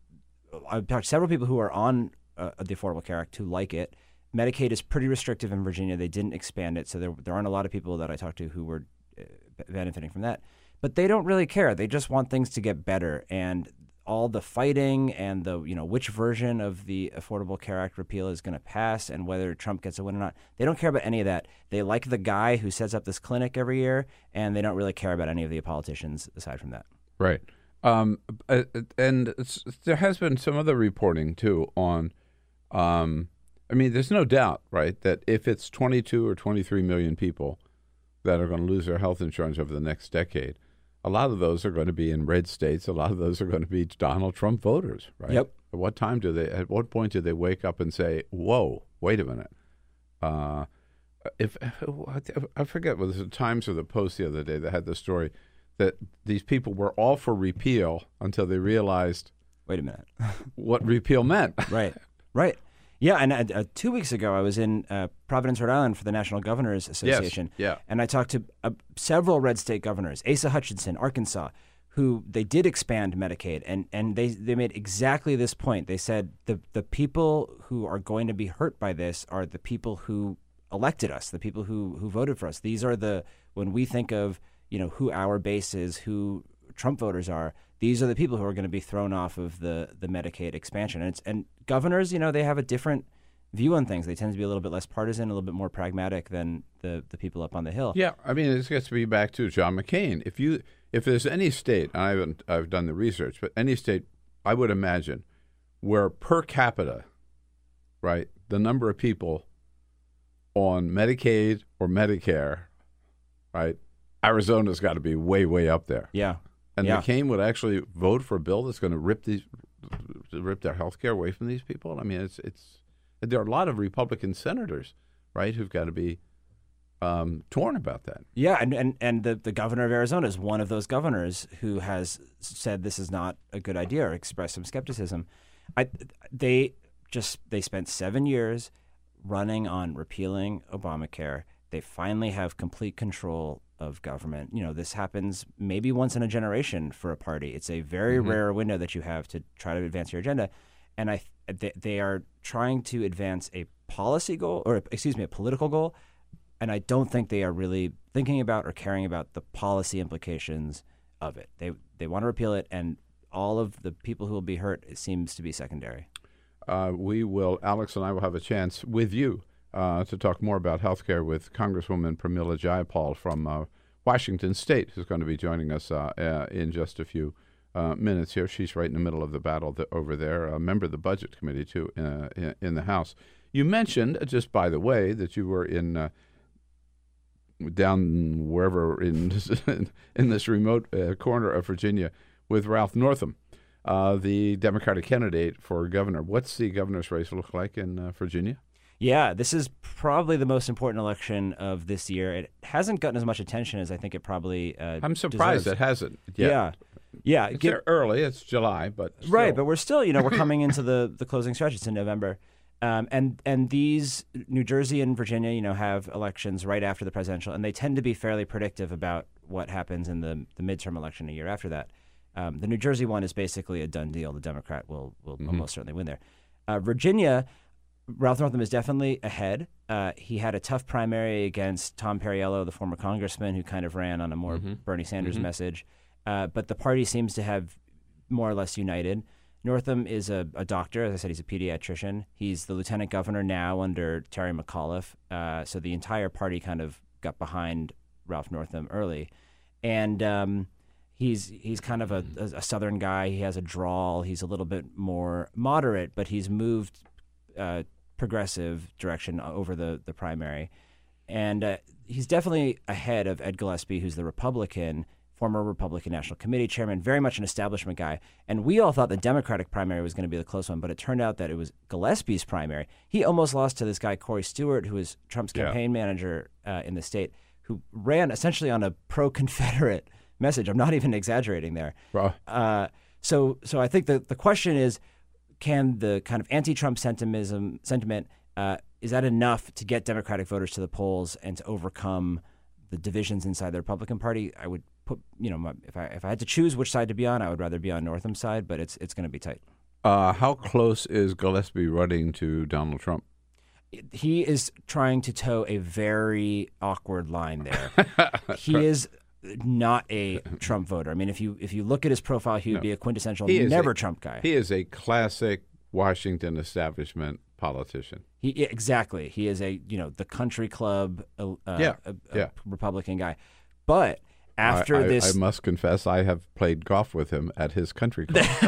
J: I've talked to several people who are on uh, the Affordable Care Act who like it. Medicaid is pretty restrictive in Virginia. They didn't expand it, so there there aren't a lot of people that I talked to who were uh, benefiting from that. But they don't really care. They just want things to get better, and all the fighting and the you know which version of the Affordable Care Act repeal is going to pass and whether Trump gets a win or not. They don't care about any of that. They like the guy who sets up this clinic every year, and they don't really care about any of the politicians aside from that.
B: Right. Um, and there has been some other reporting too on. Um, I mean, there's no doubt, right, that if it's 22 or 23 million people that are going to lose their health insurance over the next decade, a lot of those are going to be in red states. A lot of those are going to be Donald Trump voters, right?
J: Yep.
B: At what time do they? At what point do they wake up and say, "Whoa, wait a minute"? Uh, if I forget was the Times or the Post the other day that had the story that these people were all for repeal until they realized,
J: wait a minute,
B: what repeal meant.
J: right, right. Yeah, and uh, uh, two weeks ago I was in uh, Providence, Rhode Island for the National Governors Association.
B: yeah.
J: And I talked to uh, several red state governors, Asa Hutchinson, Arkansas, who they did expand Medicaid, and, and they, they made exactly this point. They said the, the people who are going to be hurt by this are the people who elected us, the people who, who voted for us. These are the, when we think of, you know, who our base is, who Trump voters are, these are the people who are going to be thrown off of the, the Medicaid expansion. And, it's, and governors, you know, they have a different view on things. They tend to be a little bit less partisan, a little bit more pragmatic than the, the people up on the Hill.
B: Yeah, I mean, this gets me back to John McCain. If you, if there's any state, and I haven't, I've done the research, but any state, I would imagine, where per capita, right, the number of people on Medicaid or Medicare, right, Arizona's got to be way, way up there.
J: Yeah.
B: And
J: Yeah.
B: McCain would actually vote for a bill that's going to rip these, rip their health care away from these people. I mean, it's it's there are a lot of Republican senators, right, who've got to be um, torn about that.
J: Yeah, and, and, and the, the governor of Arizona is one of those governors who has said this is not a good idea or expressed some skepticism. I, they just they spent seven years running on repealing Obamacare. They finally have complete control of government. You know, this happens maybe once in a generation for a party. It's a very
B: Mhm.
J: rare window that you have to try to advance your agenda. And I, they, they are trying to advance a policy goal, or excuse me, a political goal and I don't think they are really thinking about or caring about the policy implications of it. They they want to repeal it, and all of the people who will be hurt it seems to be secondary.
B: Uh, we will, Alex and I will have a chance with you uh, to talk more about health care with Congresswoman Pramila Jayapal from uh, Washington State, who's going to be joining us uh, uh, in just a few uh, minutes here. She's right in the middle of the battle th- over there, a member of the Budget Committee, too, uh, in, in the House. You mentioned, just by the way, that you were in. Down wherever in in this remote corner of Virginia with Ralph Northam, the Democratic candidate for governor. What's the governor's race look like in Virginia?
J: Yeah, this is probably the most important election of this year. It hasn't gotten as much attention as I think it probably. Uh,
B: I'm surprised
J: deserves.
B: it hasn't. Yet.
J: Yeah, yeah.
B: It's there early. It's July, but
J: right but we're still you know we're coming into the the closing stretch it's in november um, and and these new jersey and virginia you know have elections right after the presidential and they tend to be fairly predictive about what happens in the the midterm election a year after that um, the new jersey one is basically a done deal the democrat will will
B: Mm-hmm.
J: almost certainly win there uh, virginia Ralph Northam is definitely ahead. Uh, he had a tough primary against Tom Perriello, the former congressman, who kind of ran on a more
B: Mm-hmm.
J: Bernie Sanders
K: Mhm.
J: message. Uh, but the party seems to have more or less united. Northam is a, a doctor. As I said, he's a pediatrician. He's the lieutenant governor now under Terry McAuliffe. Uh, so the entire party kind of got behind Ralph Northam early. And um, he's he's kind of a, a, a southern guy. He has a drawl. He's a little bit more moderate, but he's moved uh, progressive direction over the, the primary. And uh, he's definitely ahead of Ed Gillespie, who's the Republican, former Republican National Committee chairman, very much an establishment guy. And we all thought the Democratic primary was going to be the close one, but it turned out that it was Gillespie's primary. He almost lost to this guy, Corey Stewart, who is Trump's
B: Yeah.
J: campaign manager uh, in the state, who ran essentially on a pro Confederate message. I'm not even exaggerating there. Uh, so, so I think the, the question is can the kind of anti-Trump sentimentism sentiment uh, is that enough to get Democratic voters to the polls and to overcome the divisions inside the Republican Party? I would put, you know, my, if I if I had to choose which side to be on, I would rather be on Northam's side, but it's it's going to be tight.
B: Uh, how close is Gillespie running to Donald Trump?
J: He is trying to toe a very awkward line there. he is not a Trump voter. I mean, if you if you look at his profile, he would
B: No.
J: be a quintessential
B: He
J: never
B: a-
J: Trump guy.
B: He is a classic Washington establishment politician.
J: He exactly. He is a you know the country club uh,
B: Yeah,
J: a- a
B: yeah.
J: Republican guy. But after
B: I, I-
J: this,
B: I must confess, I have played golf with him at his country club.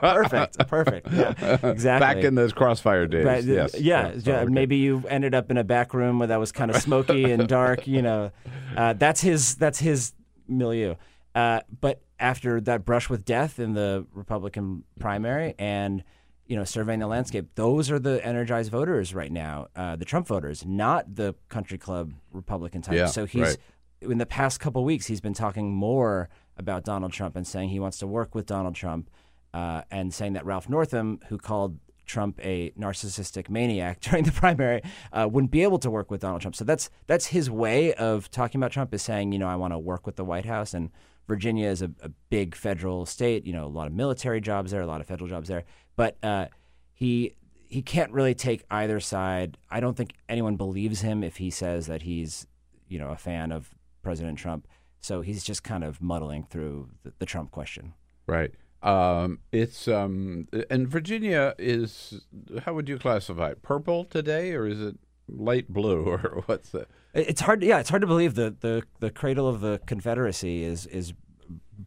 J: perfect, perfect. Yeah, exactly.
B: Back in those crossfire days.
J: Right,
B: yes.
J: yeah,
B: so,
J: yeah. Maybe you ended up in a back room where that was kind of smoky and dark. You know, uh, that's his that's his milieu. Uh, but after that brush with death in the Republican primary and you know surveying the landscape, those are the energized voters right now. Uh, the Trump voters, not the country club Republican type.
B: Yeah,
J: so he's
B: right.
J: In the past couple weeks he's been talking more about Donald Trump and saying he wants to work with Donald Trump uh, and saying that Ralph Northam, who called Trump a narcissistic maniac during the primary, uh, wouldn't be able to work with Donald Trump. So that's that's his way of talking about Trump is saying, you know, I want to work with the White House and Virginia is a, a big federal state. You know, a lot of military jobs there, a lot of federal jobs there. But uh, he he can't really take either side. I don't think anyone believes him if he says that he's you know a fan of President Trump. So he's just kind of muddling through the, the Trump question.
B: Right. Um, it's um, and Virginia is how would you classify it? Purple today, or is it light blue, or what's it?
J: It's hard. Yeah, it's hard to believe the the, the cradle of the Confederacy is is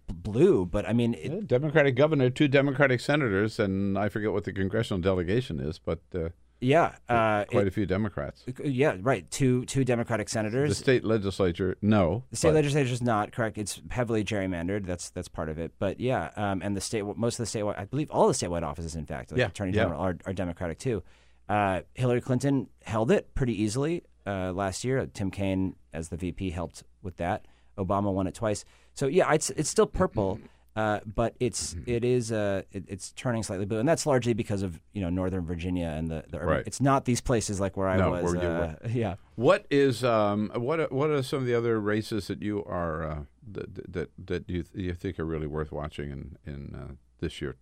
J: blue, but I mean, it,
B: Yeah, Democratic governor, two Democratic senators, and I forget what the congressional delegation is, but uh,
J: yeah, uh,
B: quite
J: it-
B: a few Democrats.
J: yeah, right. Two two Democratic senators.
B: The state legislature, no.
J: The state legislature is not correct. It's heavily gerrymandered. That's that's part of it. But yeah, um, and the state most of the statewide, I believe all the statewide offices, in fact, like
B: Yeah,
J: attorney
B: yeah.
J: general, are, are Democratic too. Uh, Hillary Clinton held it pretty easily uh, last year. Tim Kaine, as the VP, helped with that. Obama won it twice. So yeah, it's it's still purple. Uh, but it's
B: Mm-hmm.
J: it is uh, it, it's turning slightly blue, and that's largely because of you know Northern Virginia and the, the urban.
B: Right.
J: It's not these places like where I
B: No,
J: was.
B: where
J: uh, yeah.
B: What is um what are, what are some of the other races that you are uh, that that that you you think are really worth watching in in uh, this year,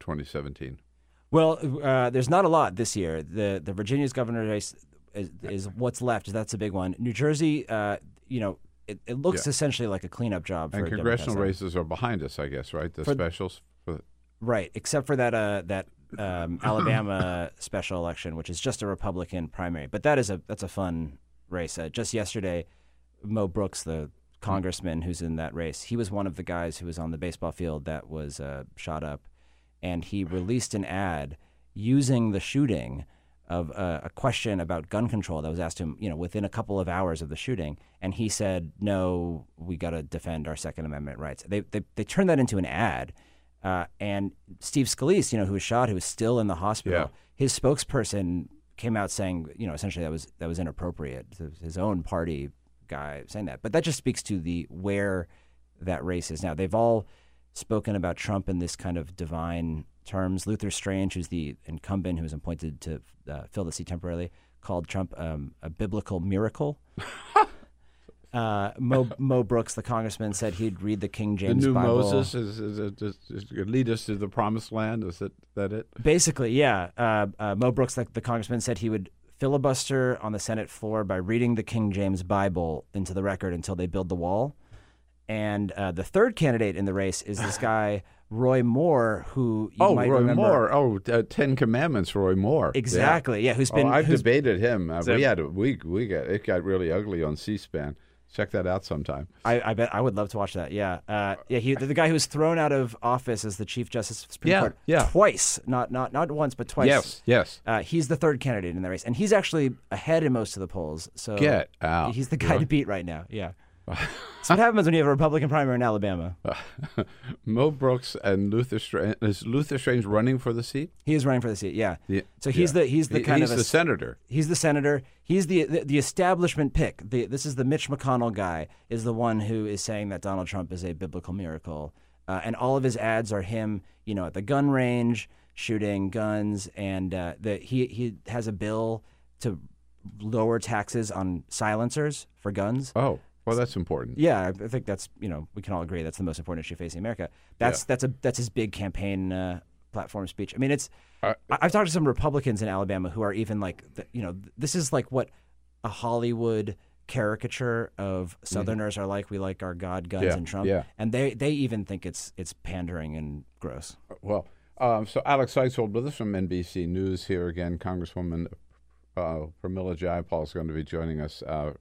B: 2017?
J: Well, uh, there's not a lot this year. The the Virginia's governor race is, is what's left. That's a big one. New Jersey, uh, you know, it, it looks
B: Yeah.
J: essentially like a cleanup job for
B: And congressional races are behind us, I guess, right? The
J: For-
B: specials. For,
J: right? Except for that uh, that um, Alabama special election, which is just a Republican primary. But that is a that's a fun race. Uh, just yesterday, Mo Brooks, the congressman who's in that race, he was one of the guys who was on the baseball field that was uh, shot up, and he released an ad using the shooting of uh, a question about gun control that was asked him, you know, within a couple of hours of the shooting, and he said, "No, we got to defend our Second Amendment rights." They they they turned that into an ad, uh, and Steve Scalise, you know, who was shot, who was still in the hospital,
B: Yeah.
J: his spokesperson came out saying, you know, essentially that was that was inappropriate. His own party guy saying that, but that just speaks to the where that race is now. They've all spoken about Trump in this kind of divine terms. Luther Strange, who's the incumbent who was appointed to uh, fill the seat temporarily, called Trump um, a biblical miracle. uh, Mo, Mo Brooks, the congressman, said he'd read the King
B: the
J: James
B: new
J: Bible.
B: Moses is, is, is, lead us to the promised land. Is it that it?
J: Basically, yeah. Uh, uh, Mo Brooks, the, the congressman, said he would filibuster on the Senate floor by reading the King James Bible into the record until they build the wall. And uh, the third candidate in the race is this guy Roy Moore, who you
B: oh,
J: might
B: Roy
J: remember.
B: Moore. Oh, uh, Ten Commandments, Roy Moore.
J: Exactly. Yeah, who's been-
B: I've
J: who's-
B: debated him. Uh, we had a, we we got it got really ugly on C-SPAN. Check that out sometime.
J: I, I bet I would love to watch that. Yeah, uh, yeah. He, the guy who was thrown out of office as the Chief Justice of the Supreme
B: Yeah,
J: Court
B: yeah.
J: twice, not not not once, but twice.
B: Yes, yes.
J: Uh, he's the third candidate in the race, and he's actually ahead in most of the polls. So
B: Get out.
J: He's the guy
B: Really?
J: to beat right now. Yeah. That's what happens when you have a Republican primary in Alabama.
B: Mo Brooks and Luther Strange. Is Luther Strange running for the seat?
J: He is running for the seat. Yeah.
B: Yeah,
J: So he's
B: yeah.
J: the he's the
B: He-
J: kind
B: he's
J: of
B: the senator.
J: He's the senator. He's the the, the establishment pick. The, this is the Mitch McConnell guy. Is the one who is saying that Donald Trump is a biblical miracle, uh, and all of his ads are him, you know, at the gun range shooting guns, and uh, the he he has a bill to lower taxes on silencers for guns.
B: Oh, well, that's important.
J: Yeah, I think that's you know we can all agree that's the most important issue facing America. That's that's a that's his big campaign uh, platform speech. I mean, it's I, I've talked to some Republicans in Alabama who are even like you know this is like what a Hollywood caricature of Southerners are like. We like our God, guns,
B: Mm-hmm. Yeah,
J: and Trump,
B: yeah.
J: and they they even think it's it's pandering and gross.
B: Well, um, so Alex Seitz-Wald with us from NBC News here again. Congresswoman uh, Pramila Jayapal is going to be joining us uh,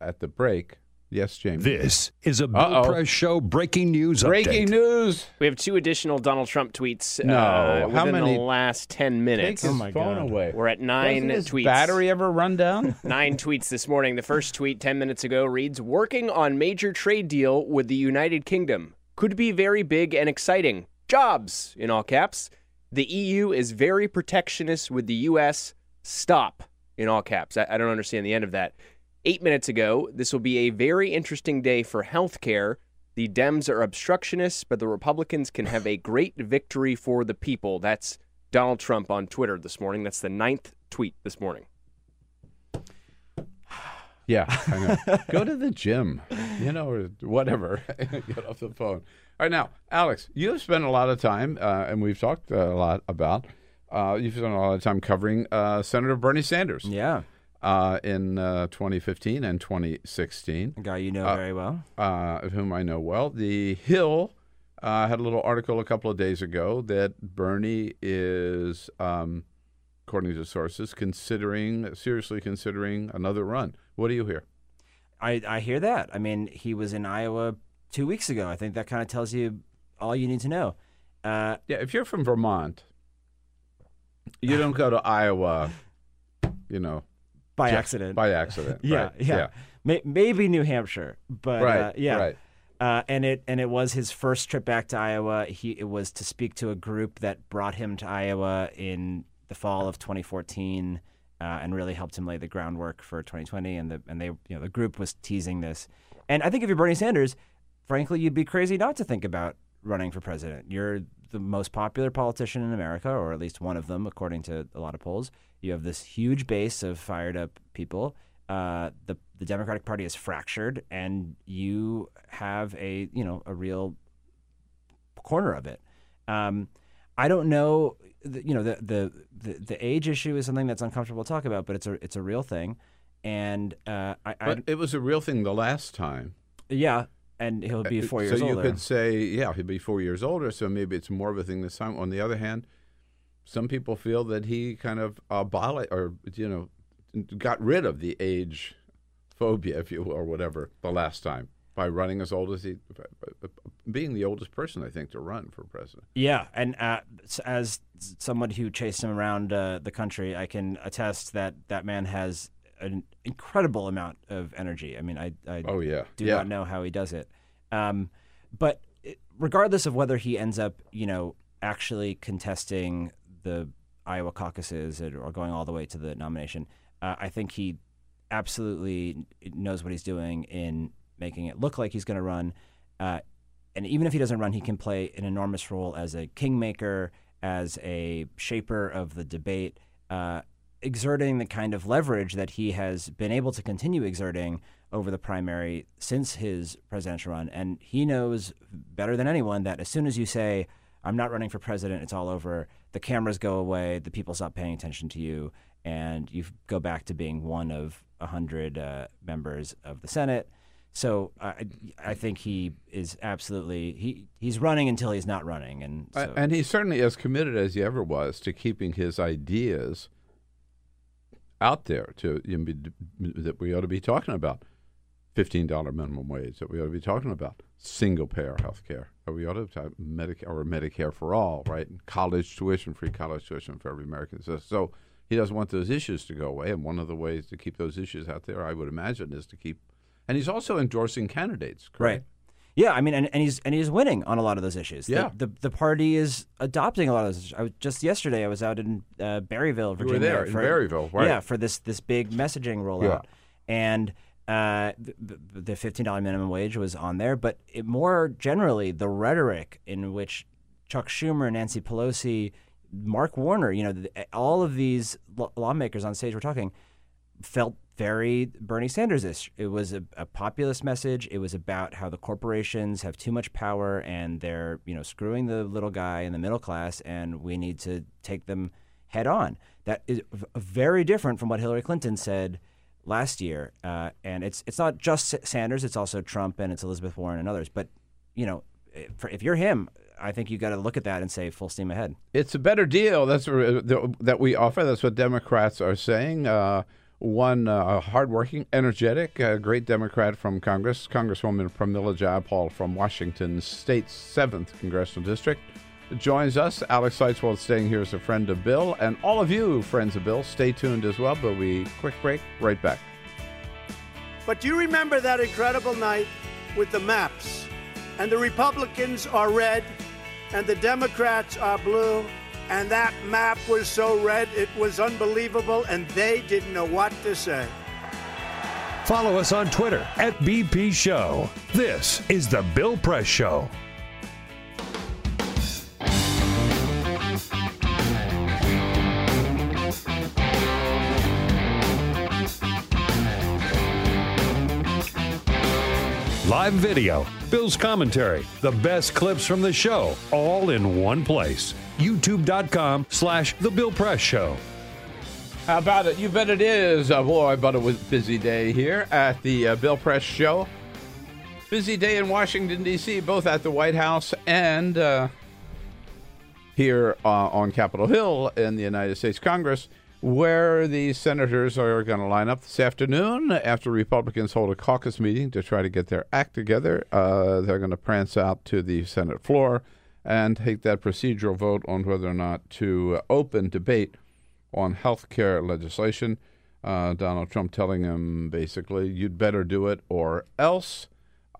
B: at the break. Yes, James.
A: This is a Bill
B: Uh-oh.
A: Press Show breaking news
B: Breaking
A: update.
B: news.
C: We have two additional Donald Trump tweets.
B: No,
C: uh,
B: how
C: within
B: many-
C: the last ten
B: Take
C: minutes?
B: his phone away.
C: We're at nine
B: Doesn't his
C: tweets.
B: battery ever run down?
C: Nine tweets this morning. The first tweet 10 minutes ago reads Working on major trade deal with the United Kingdom. Could be very big and exciting. Jobs, in all caps. The EU is very protectionist with the U.S. Stop, in all caps. I, I don't understand the end of that. Eight minutes ago, this will be a very interesting day for healthcare. The Dems are obstructionists, but the Republicans can have a great victory for the people. That's Donald Trump on Twitter this morning. That's the ninth tweet this morning.
B: Yeah, I know. Go to the gym, you know, or whatever. Get off the phone. All right, now, Alex, you've spent a lot of time, uh, and we've talked uh, a lot about. Uh, you've spent a lot of time covering uh, Senator Bernie Sanders.
J: Yeah.
B: Uh, in uh, 2015 and 2016.
J: A guy you know
B: Uh,
J: very well.
B: uh, of whom I know well. The Hill uh, had a little article a couple of days ago that Bernie is, um, according to sources, considering seriously considering another run. What do you hear?
J: I, I hear that. I mean, he was in Iowa two weeks ago. I think that kind of tells you all you need to know. Uh,
B: Yeah, if you're from Vermont, you don't go to Iowa, you know,
J: by
B: ju-
J: accident.
B: By accident.
J: yeah,
B: right?
J: yeah, May, maybe New Hampshire, but
B: Right,
J: uh, yeah,
B: right.
J: Uh, and it and it was his first trip back to Iowa. He it was to speak to a group that brought him to Iowa in the fall of 2014, uh, and really helped him lay the groundwork for 2020. And the and they you know the group was teasing this, and I think if you're Bernie Sanders, frankly, you'd be crazy not to think about running for president. You're the most popular politician in America, or at least one of them, according to a lot of polls. You have this huge base of fired up people. Uh, the the Democratic Party is fractured, and you have a you know a real corner of it. Um, I don't know, the, you know, the, the the the age issue is something that's uncomfortable to talk about, but it's a it's a real thing, and uh, I, I
B: But it was a real thing the last time.
J: yeah, and he'll be four years
B: so you
J: older.
B: could say, yeah, he'll be four years older, so maybe it's more of a thing this time. On the other hand, some people feel that he kind of abolished or you know got rid of the age phobia, if you will, or whatever, the last time by running as old as he, being the oldest person, I think, to run for president.
J: Yeah, and uh, as someone who chased him around uh, the country, I can attest that that man has an incredible amount of energy. I mean, I, I
B: Oh, yeah.
J: do
B: Yeah.
J: not know how he does it. Um, but regardless of whether he ends up, you know, actually contesting the Iowa caucuses or going all the way to the nomination, uh, I think he absolutely knows what he's doing in making it look like he's going to run. Uh, and even if he doesn't run, he can play an enormous role as a kingmaker, as a shaper of the debate, uh, exerting the kind of leverage that he has been able to continue exerting over the primary since his presidential run. And he knows better than anyone that as soon as you say, I'm not running for president, it's all over, the cameras go away, the people stop paying attention to you, and you go back to being one of a 100 uh, members of the Senate. So I, I think he is absolutely he he's running until he's not running, and so,
B: And he's certainly as committed as he ever was to keeping his ideas out there to you know, that we ought to be talking about. Fifteen dollar minimum wage, that we ought to be talking about single payer health care, we ought to have Medicare or Medicare for all, right? And college tuition, free college tuition for every American. So, so he doesn't want those issues to go away, and one of the ways to keep those issues out there, I would imagine, is to keep. And he's also endorsing candidates, correct?
J: right. Yeah, I mean, and, and he's and he's winning on a lot of those issues.
B: Yeah.
J: the, the party is adopting a lot of those. Issues. I was just yesterday. I was out in uh, Berryville,
B: were
J: Virginia.
B: there, in Berryville, right.
J: Yeah, for this this big messaging rollout, and uh, the, the fifteen dollar minimum wage was on there. But it, more generally, the rhetoric in which Chuck Schumer, Nancy Pelosi, Mark Warner, you know, the, all of these lawmakers on stage we're talking felt very Bernie Sanders ish. It was a, a populist message. It was about how the corporations have too much power and they're, you know, screwing the little guy in the middle class and we need to take them head on. That is very different from what Hillary Clinton said last year. Uh, and it's it's not just Sanders, it's also Trump and it's Elizabeth Warren and others. But, you know, if, if you're him, I think you got to look at that and say full steam ahead.
B: It's a better deal. That's what- that we offer. That's what Democrats are saying. Uh, one uh, hardworking, energetic, uh, great Democrat from Congress, Congresswoman Pramila Jayapal from Washington State's seventh congressional district, joins us. Alex Seitz-Wald staying here as a friend of Bill, and all of you friends of Bill, stay tuned as well. But we quick break, right back.
E: But do you remember that incredible night with the maps? And the Republicans are red, and the Democrats are blue, and that map was so red it was unbelievable, and they didn't know what to say.
A: Follow us on Twitter at BP Show. This is The Bill Press Show. Live video, Bill's commentary, the best clips from the show, all in one place. YouTube.com slash The Bill Press Show.
B: How about it? You bet it is. Uh, boy, but it was a busy day here at the uh, Bill Press Show. Busy day in Washington, D.C., both at the White House and uh, here uh, on Capitol Hill in the United States Congress, where the senators are going to line up this afternoon after Republicans hold a caucus meeting to try to get their act together. Uh, they're going to prance out to the Senate floor and take that procedural vote on whether or not to open debate on health care legislation. Uh, Donald Trump telling him basically, you'd better do it or else,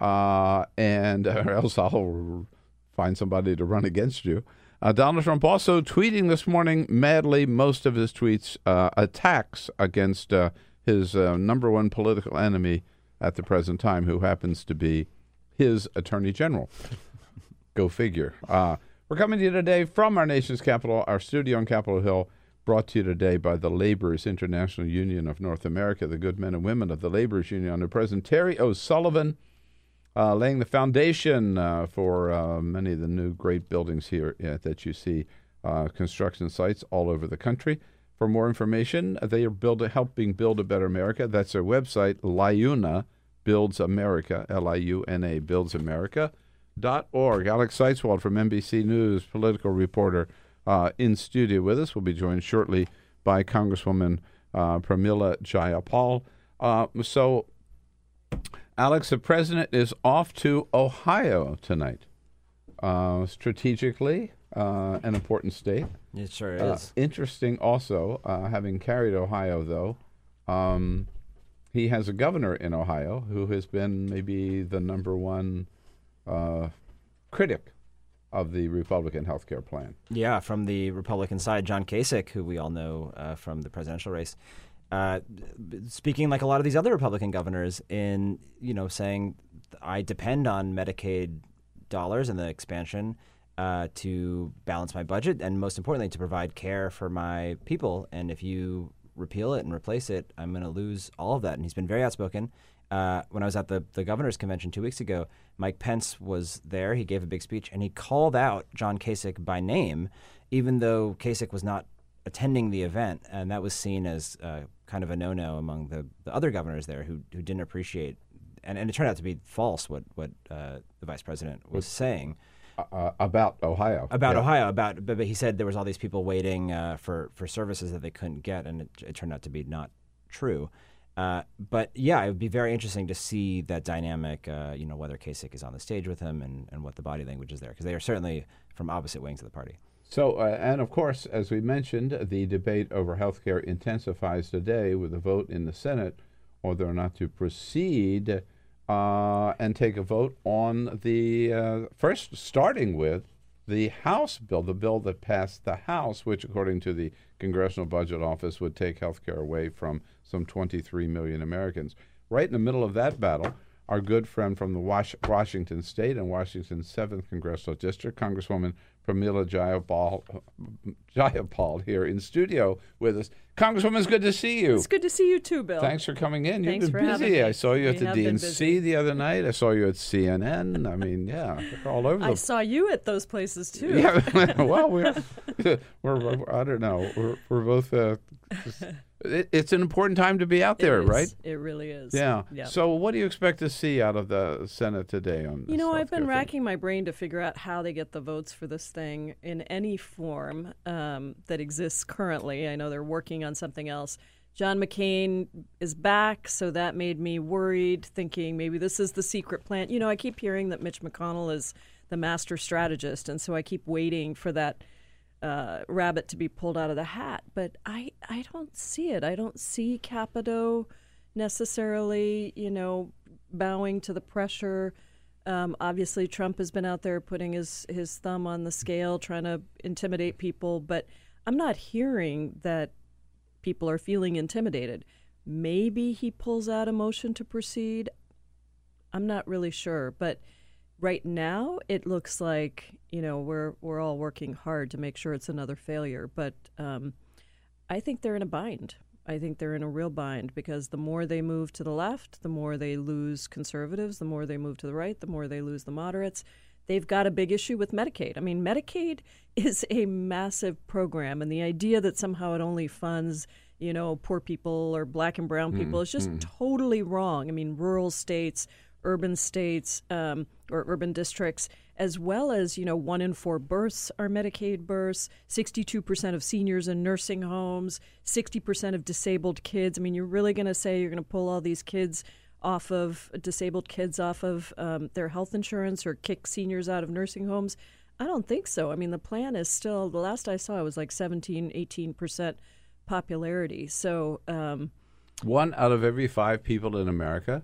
B: uh, and or else I'll find somebody to run against you. Uh, Donald Trump also tweeting this morning madly, most of his tweets uh, attacks against uh, his uh, number one political enemy at the present time, who happens to be his attorney general. Go figure. Uh, we're coming to you today from our nation's capital, our studio on Capitol Hill, brought to you today by the Laborers International Union of North America, the good men and women of the Laborers Union under President Terry O'Sullivan uh, laying the foundation uh, for uh, many of the new great buildings here uh, that you see, uh, construction sites all over the country. For more information, they are build, helping build a better America. That's their website, Liuna Builds America, L I U N A, Builds America. Dot org. Alex Seitz-Wald from NBC News, political reporter, uh, in studio with us. We'll be joined shortly by Congresswoman Pramila Jayapal. so Alex, the president is off to Ohio tonight. Uh, strategically, uh, an important state.
J: It sure
B: Uh,
J: is.
B: interesting also, uh, having carried Ohio, though, um, he has a governor in Ohio who has been maybe the number one uh, critic of the Republican health care plan.
J: Yeah, from the Republican side, John Kasich, who we all know uh, from the presidential race, uh, speaking like a lot of these other Republican governors in, you know, saying I depend on Medicaid dollars and the expansion uh, to balance my budget, and most importantly, to provide care for my people. And if you repeal it and replace it, I'm going to lose all of that. And he's been very outspoken. Uh, when I was at the, the governor's convention two weeks ago, Mike Pence was there. He gave a big speech and he called out John Kasich by name, even though Kasich was not attending the event. And that was seen as uh, kind of a no no among the, the other governors there who, who didn't appreciate, and, and it turned out to be false what, what uh, the vice president was saying.
B: Uh, about Ohio.
J: About
B: Yeah.
J: Ohio, about but, but he said there was all these people waiting uh, for for services that they couldn't get, and it, it turned out to be not true. Uh, but yeah, it would be very interesting to see that dynamic. Uh, you know, whether Kasich is on the stage with him and, and what the body language is there, because they are certainly from opposite wings of the party.
B: So, uh, and of course, as we mentioned, the debate over health care intensifies today with a vote in the Senate whether or not to proceed uh, and take a vote on the uh, first, starting with the House bill, the bill that passed the House, which, according to the Congressional Budget Office, would take health care away from some 23 million Americans. Right in the middle of that battle, our good friend from the Wash- Washington State and Washington's 7th Congressional District, Congresswoman Pramila Jayapal, Jayapal here in studio with us. Congresswoman, it's good to see you.
K: It's good to see you too, Bill.
B: Thanks for coming in.
K: Thanks
B: You've been busy. I saw you at
K: We
B: the DNC the other night. I saw you at CNN. I mean, yeah, all over
K: I
B: the
K: saw you at those places too.
B: yeah, well, we're, we're, I don't know. We're, we're both, uh, just- it, it's an important time to be out there,
K: It
B: right?
K: It really is.
B: Yeah.
K: Yeah.
B: So, what do you expect to see out of the Senate today on
K: You know, I've been
B: thing?
K: racking my brain to figure out how they get the votes for this thing in any form um, that exists currently. I know they're working on something else. John McCain is back, so that made me worried, thinking maybe this is the secret plan. You know, I keep hearing that Mitch McConnell is the master strategist, and so I keep waiting for that uh, rabbit to be pulled out of the hat. But I, I don't see it. I don't see Capito necessarily, you know, bowing to the pressure. Um, obviously, Trump has been out there putting his, his thumb on the scale, trying to intimidate people, but I'm not hearing that people are feeling intimidated. Maybe he pulls out a motion to proceed. I'm not really sure, but right now it looks like you know we're we're all working hard to make sure it's another failure. But um, I think they're in a bind. I think they're in a real bind because the more they move to the left, the more they lose conservatives. The more they move to the right, the more they lose the moderates. They've got a big issue with Medicaid. I mean, Medicaid is a massive program, and the idea that somehow it only funds, you know, poor people or black and brown people
L: Mm,
K: is just
L: mm.
K: totally wrong. I mean, rural states, urban states, um, or urban districts, as well as, you know, one in four births are Medicaid births, 62% of seniors in nursing homes, 60% of disabled kids. I mean, you're really going to say you're going to pull all these kids off of disabled kids off of um, their health insurance or kick seniors out of nursing homes? I don't think so. I mean, the plan is still, the last I saw, it was like 17, 18% popularity. So, um,
B: One out of every five people in America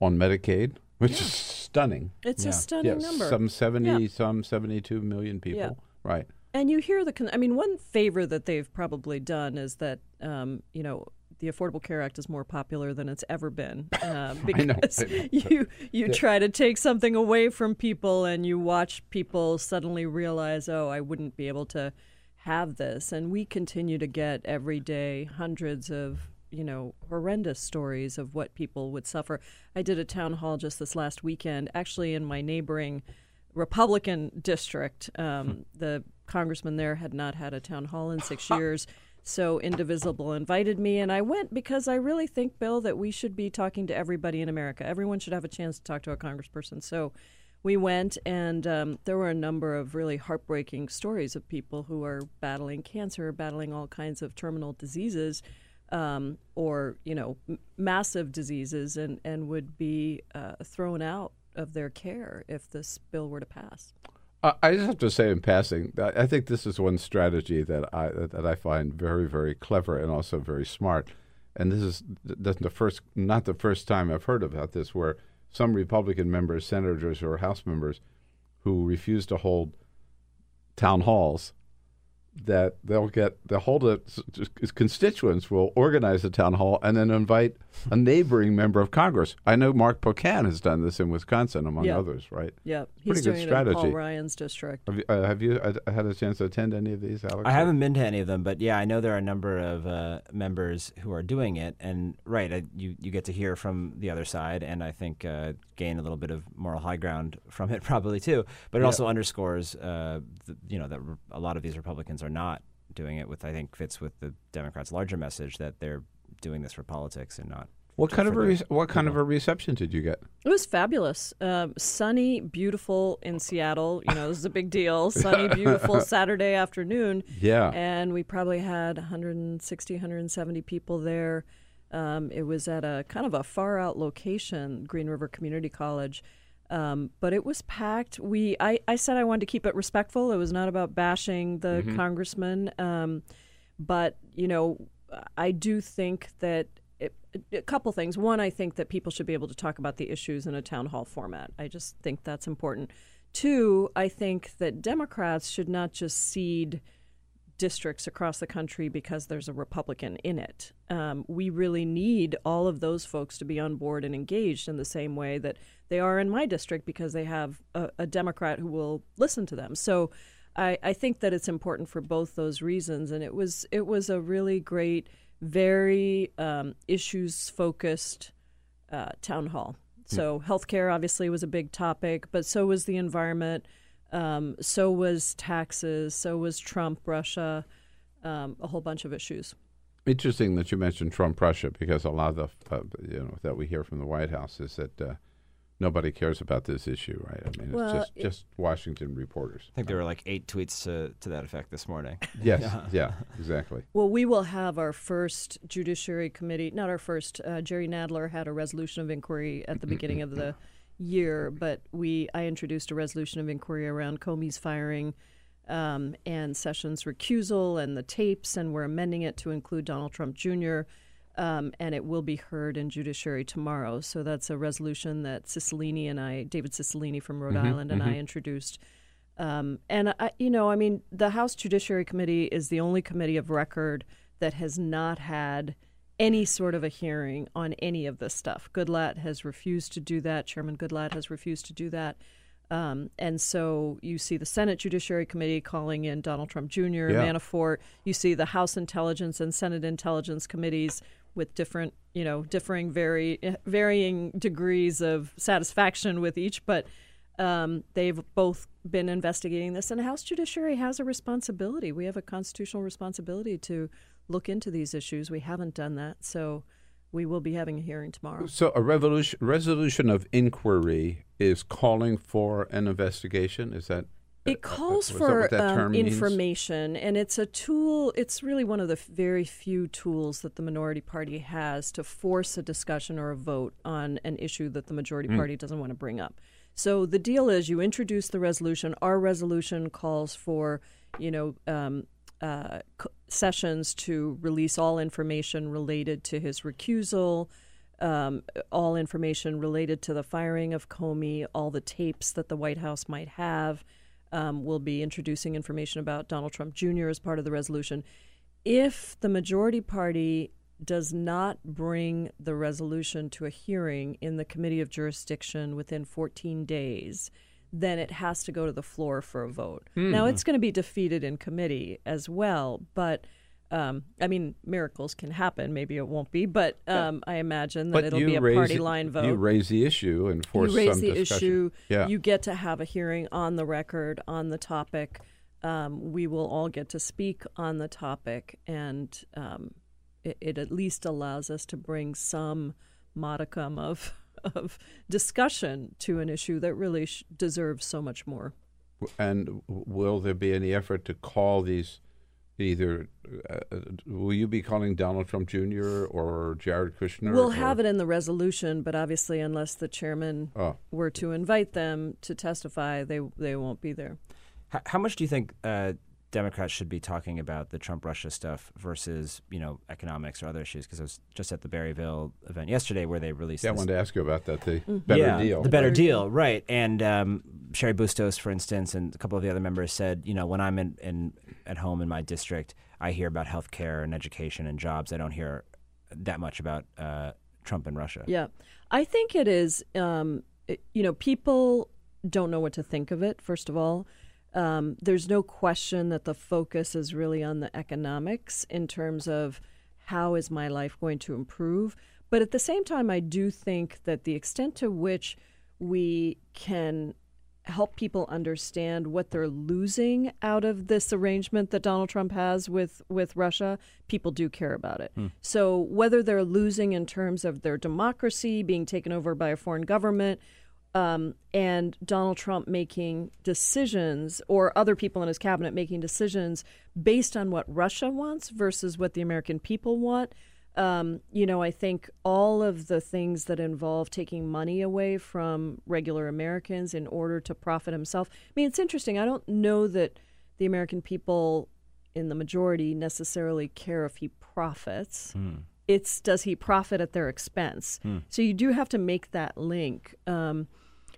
B: on Medicaid, which is stunning.
K: It's a stunning
B: Yes,
K: number.
B: Some 70,
K: Yeah.
B: some 72 million people.
K: Yeah.
B: Right.
K: And you hear the, con- I mean, one favor that they've probably done is that, um, you know, the Affordable Care Act is more popular than it's ever been uh,
B: I know,
K: because
B: I know.
K: you you
B: Yeah.
K: try to take something away from people and you watch people suddenly realize, oh, I wouldn't be able to have this, and we continue to get every day hundreds of you know horrendous stories of what people would suffer. I did a town hall just this last weekend, actually in my neighboring Republican district. Um, the congressman there had not had a town hall in six years. So Indivisible invited me, and I went because I really think, Bill, that we should be talking to everybody in America. Everyone should have a chance to talk to a congressperson. So we went, and um, there were a number of really heartbreaking stories of people who are battling cancer, battling all kinds of terminal diseases, um, or you know, m- massive diseases, and and would be uh, thrown out of their care if this bill were to pass.
B: I just have to say in passing, I think this is one strategy that I that I find very very clever and also very smart. And this is the first not the first time I've heard about this, where some Republican members, senators, or House members who refuse to hold town halls, that they'll get they'll hold it. s- Constituents will organize a town hall and then invite a neighboring member of Congress. I know Mark Pocan has done this in Wisconsin, among
K: Yeah.
B: others. Right?
K: Yeah,
B: It's
K: he's
B: pretty good
K: doing
B: strategy.
K: it in Paul Ryan's district.
B: Have you, uh, have you uh, had a chance to attend any of these, Alex?
J: I haven't been to any of them, but yeah, I know there are a number of uh, members who are doing it, and right, I, you you get to hear from the other side, and I think uh, gain a little bit of moral high ground from it, probably too. But it
B: Yeah.
J: also underscores, uh, the, you know, that re- a lot of these Republicans are not doing it with. I think fits with the Democrats' larger message that they're doing this for politics and not.
B: What kind of a re- what kind of a reception did you get?
K: It was fabulous. Um, sunny, beautiful in Seattle. You know, this is a big deal. Sunny, beautiful Saturday afternoon.
B: Yeah.
K: And we probably had 160, 170 people there. Um, it was at a kind of a far out location, Green River Community College. Um, but it was packed. We, I, I said I wanted to keep it respectful. It was not about bashing the
L: Mhm.
K: congressman. Um, but you know, I do think that it, a couple things. One, I think that people should be able to talk about the issues in a town hall format. I just think that's important. Two, I think that Democrats should not just cede districts across the country because there's a Republican in it. Um, we really need all of those folks to be on board and engaged in the same way that they are in my district because they have a, a Democrat who will listen to them. So I, I think that it's important for both those reasons. And it was it was a really great, very um, issues focused uh, town hall. So healthcare obviously was a big topic, but so was the environment. Um, so was taxes. So was Trump, Russia, um, a whole bunch of issues.
B: Interesting that you mentioned Trump Russia because a lot of the uh, you know that we hear from the White House is that uh, nobody cares about this issue, right? I mean,
J: Well,
B: it's just
J: it-
B: just Washington reporters.
J: I think there were like eight tweets to, to that effect this morning.
B: Yes, yeah, exactly.
K: Well, we will have our first Judiciary Committee, not our first. Uh, Jerry Nadler had a resolution of inquiry at the beginning of the year, but we I introduced a resolution of inquiry around Comey's firing um, and Sessions' recusal and the tapes, and we're amending it to include Donald Trump Jr. Um, and it will be heard in Judiciary tomorrow. So that's a resolution that Cicilline and I, David Cicilline from Rhode
L: Mhm,
K: Island, and I
L: mhm.
K: introduced. Um, and I, you know, I mean, the House Judiciary Committee is the only committee of record that has not had any sort of a hearing on any of this stuff. Goodlatte has refused to do that. Chairman Goodlatte has refused to do that. Um, and so you see the Senate Judiciary Committee calling in Donald Trump Jr.,
B: Yeah.
K: Manafort. You see the House Intelligence and Senate Intelligence Committees with different, you know, differing, very varying degrees of satisfaction with each, but um, they've both been investigating this. And the House Judiciary has a responsibility. We have a constitutional responsibility to look into these issues. We haven't done that, so we will be having a hearing tomorrow.
B: So a revolution, resolution of inquiry is calling for an investigation. Is that?
K: It calls
B: is that
K: for um,
B: term means?
K: information, and it's a tool. It's really one of the very few tools that the minority party has to force a discussion or a vote on an issue that the majority
B: Hmm.
K: party doesn't want to bring up. So the deal is, you introduce the resolution. Our resolution calls for, you know, um, uh, sessions to release all information related to his recusal, um, all information related to the firing of Comey, all the tapes that the White House might have. Um, we'll be introducing information about Donald Trump Jr. as part of the resolution. If the majority party does not bring the resolution to a hearing in the committee of jurisdiction within 14 days, then it has to go to the floor for a vote. Now,
B: Hmm.
K: it's going to be defeated in committee as well, but um, I mean, miracles can happen. Maybe it won't be, but um, I imagine that
B: But
K: it'll be a
B: raise
K: party line vote
B: You raise the issue and force
K: you raise
B: some
K: the
B: discussion.
K: issue.
B: Yeah.
K: You get to have a hearing on the record on the topic. Um, we will all get to speak on the topic, and um, it, it at least allows us to bring some modicum of of discussion to an issue that really sh- deserves so much more.
B: And will there be any effort to call these? Either uh, uh, will you be calling Donald Trump Jr. or Jared Kushner?
K: We'll
B: or-
K: have it in the resolution, but obviously, unless the chairman
B: Oh.
K: were to invite them to testify, they they won't be there.
J: How, how much do you think uh, Democrats should be talking about the Trump Russia stuff versus you know economics or other issues? Because I was just at the Berryville event yesterday where they released.
B: Yeah, I wanted to ask you about that. The better
J: yeah,
B: deal.
J: The better deal, right. And um, Cheri Bustos, for instance, and a couple of the other members said, you know, when I'm in, in at home in my district, I hear about health care and education and jobs. I don't hear that much about uh, Trump and Russia.
K: Yeah, I think it is. Um, it- you know, people don't know what to think of it. First of all, um, there's no question that the focus is really on the economics in terms of how is my life going to improve. But at the same time, I do think that the extent to which we can help people understand what they're losing out of this arrangement that Donald Trump has with with Russia, people do care about it. So whether they're losing in terms of their democracy being taken over by a foreign government, um, and Donald Trump making decisions, or other people in his cabinet making decisions based on what Russia wants versus what the American people want. Um, you know, I think all of the things that involve taking money away from regular Americans in order to profit himself. I mean, it's interesting. I don't know that the American people in the majority necessarily care if he profits. It's does he profit at their expense? So you do have to make that link. Um,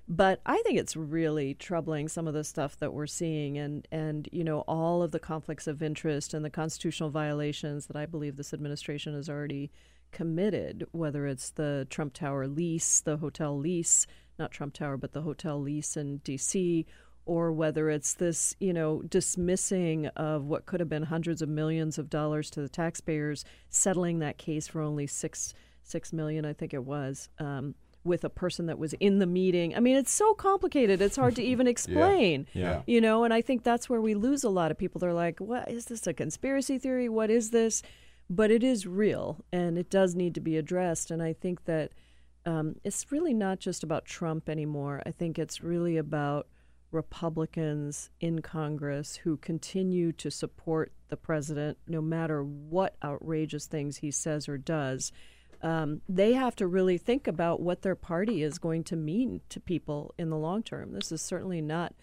K: but I think it's really troubling some of the stuff that we're seeing, and and you know all of the conflicts of interest and the constitutional violations that I believe this administration has already committed. Whether it's the Trump Tower lease, the hotel lease, not Trump Tower, but the hotel lease in D.C., or whether it's this, you know, dismissing of what could have been hundreds of millions of dollars to the taxpayers, settling that case for only six six million, I think it was, um, with a person that was in the meeting. I mean, it's so complicated; it's hard to even explain.
B: Yeah. yeah.
K: You know, and I think that's where we lose a lot of people. They're like, "What is this? A conspiracy theory? What is this?" But it is real, and it does need to be addressed. And I think that um, it's really not just about Trump anymore. I think it's really about Republicans in Congress who continue to support the president no matter what outrageous things he says or does. Um, they have to really think about what their party is going to mean to people in the long term. This is certainly not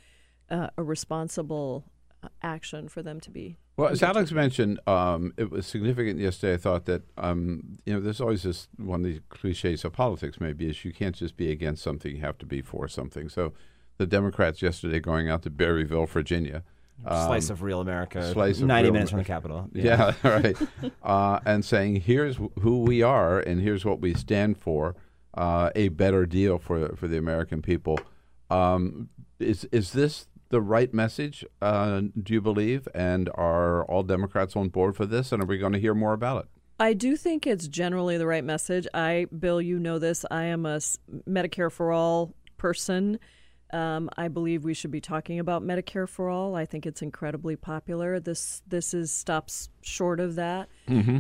K: uh, a responsible uh, action for them to be.
B: Well, as Alex mentioned, um, it was significant yesterday. I thought that um, you know there's always this one of the cliches of politics. Maybe is you can't just be against something; you have to be for something. So, the Democrats yesterday going out to Berryville, Virginia,
J: Slice
B: um,
J: of real America,
B: slice of
J: 90
B: real
J: minutes from the Capitol.
B: Yeah, right. uh, and saying here's who we are and here's what we stand for: uh, a better deal for for the American people. Um, Is is this the right message? Uh, do you believe? And are all Democrats on board for this? And are we going to hear more about it?
K: I do think it's generally the right message. I, Bill, you know this. I am a s- Medicare for all person. Um, I believe we should be talking about Medicare for all. I think it's incredibly popular. This this is stops short of that.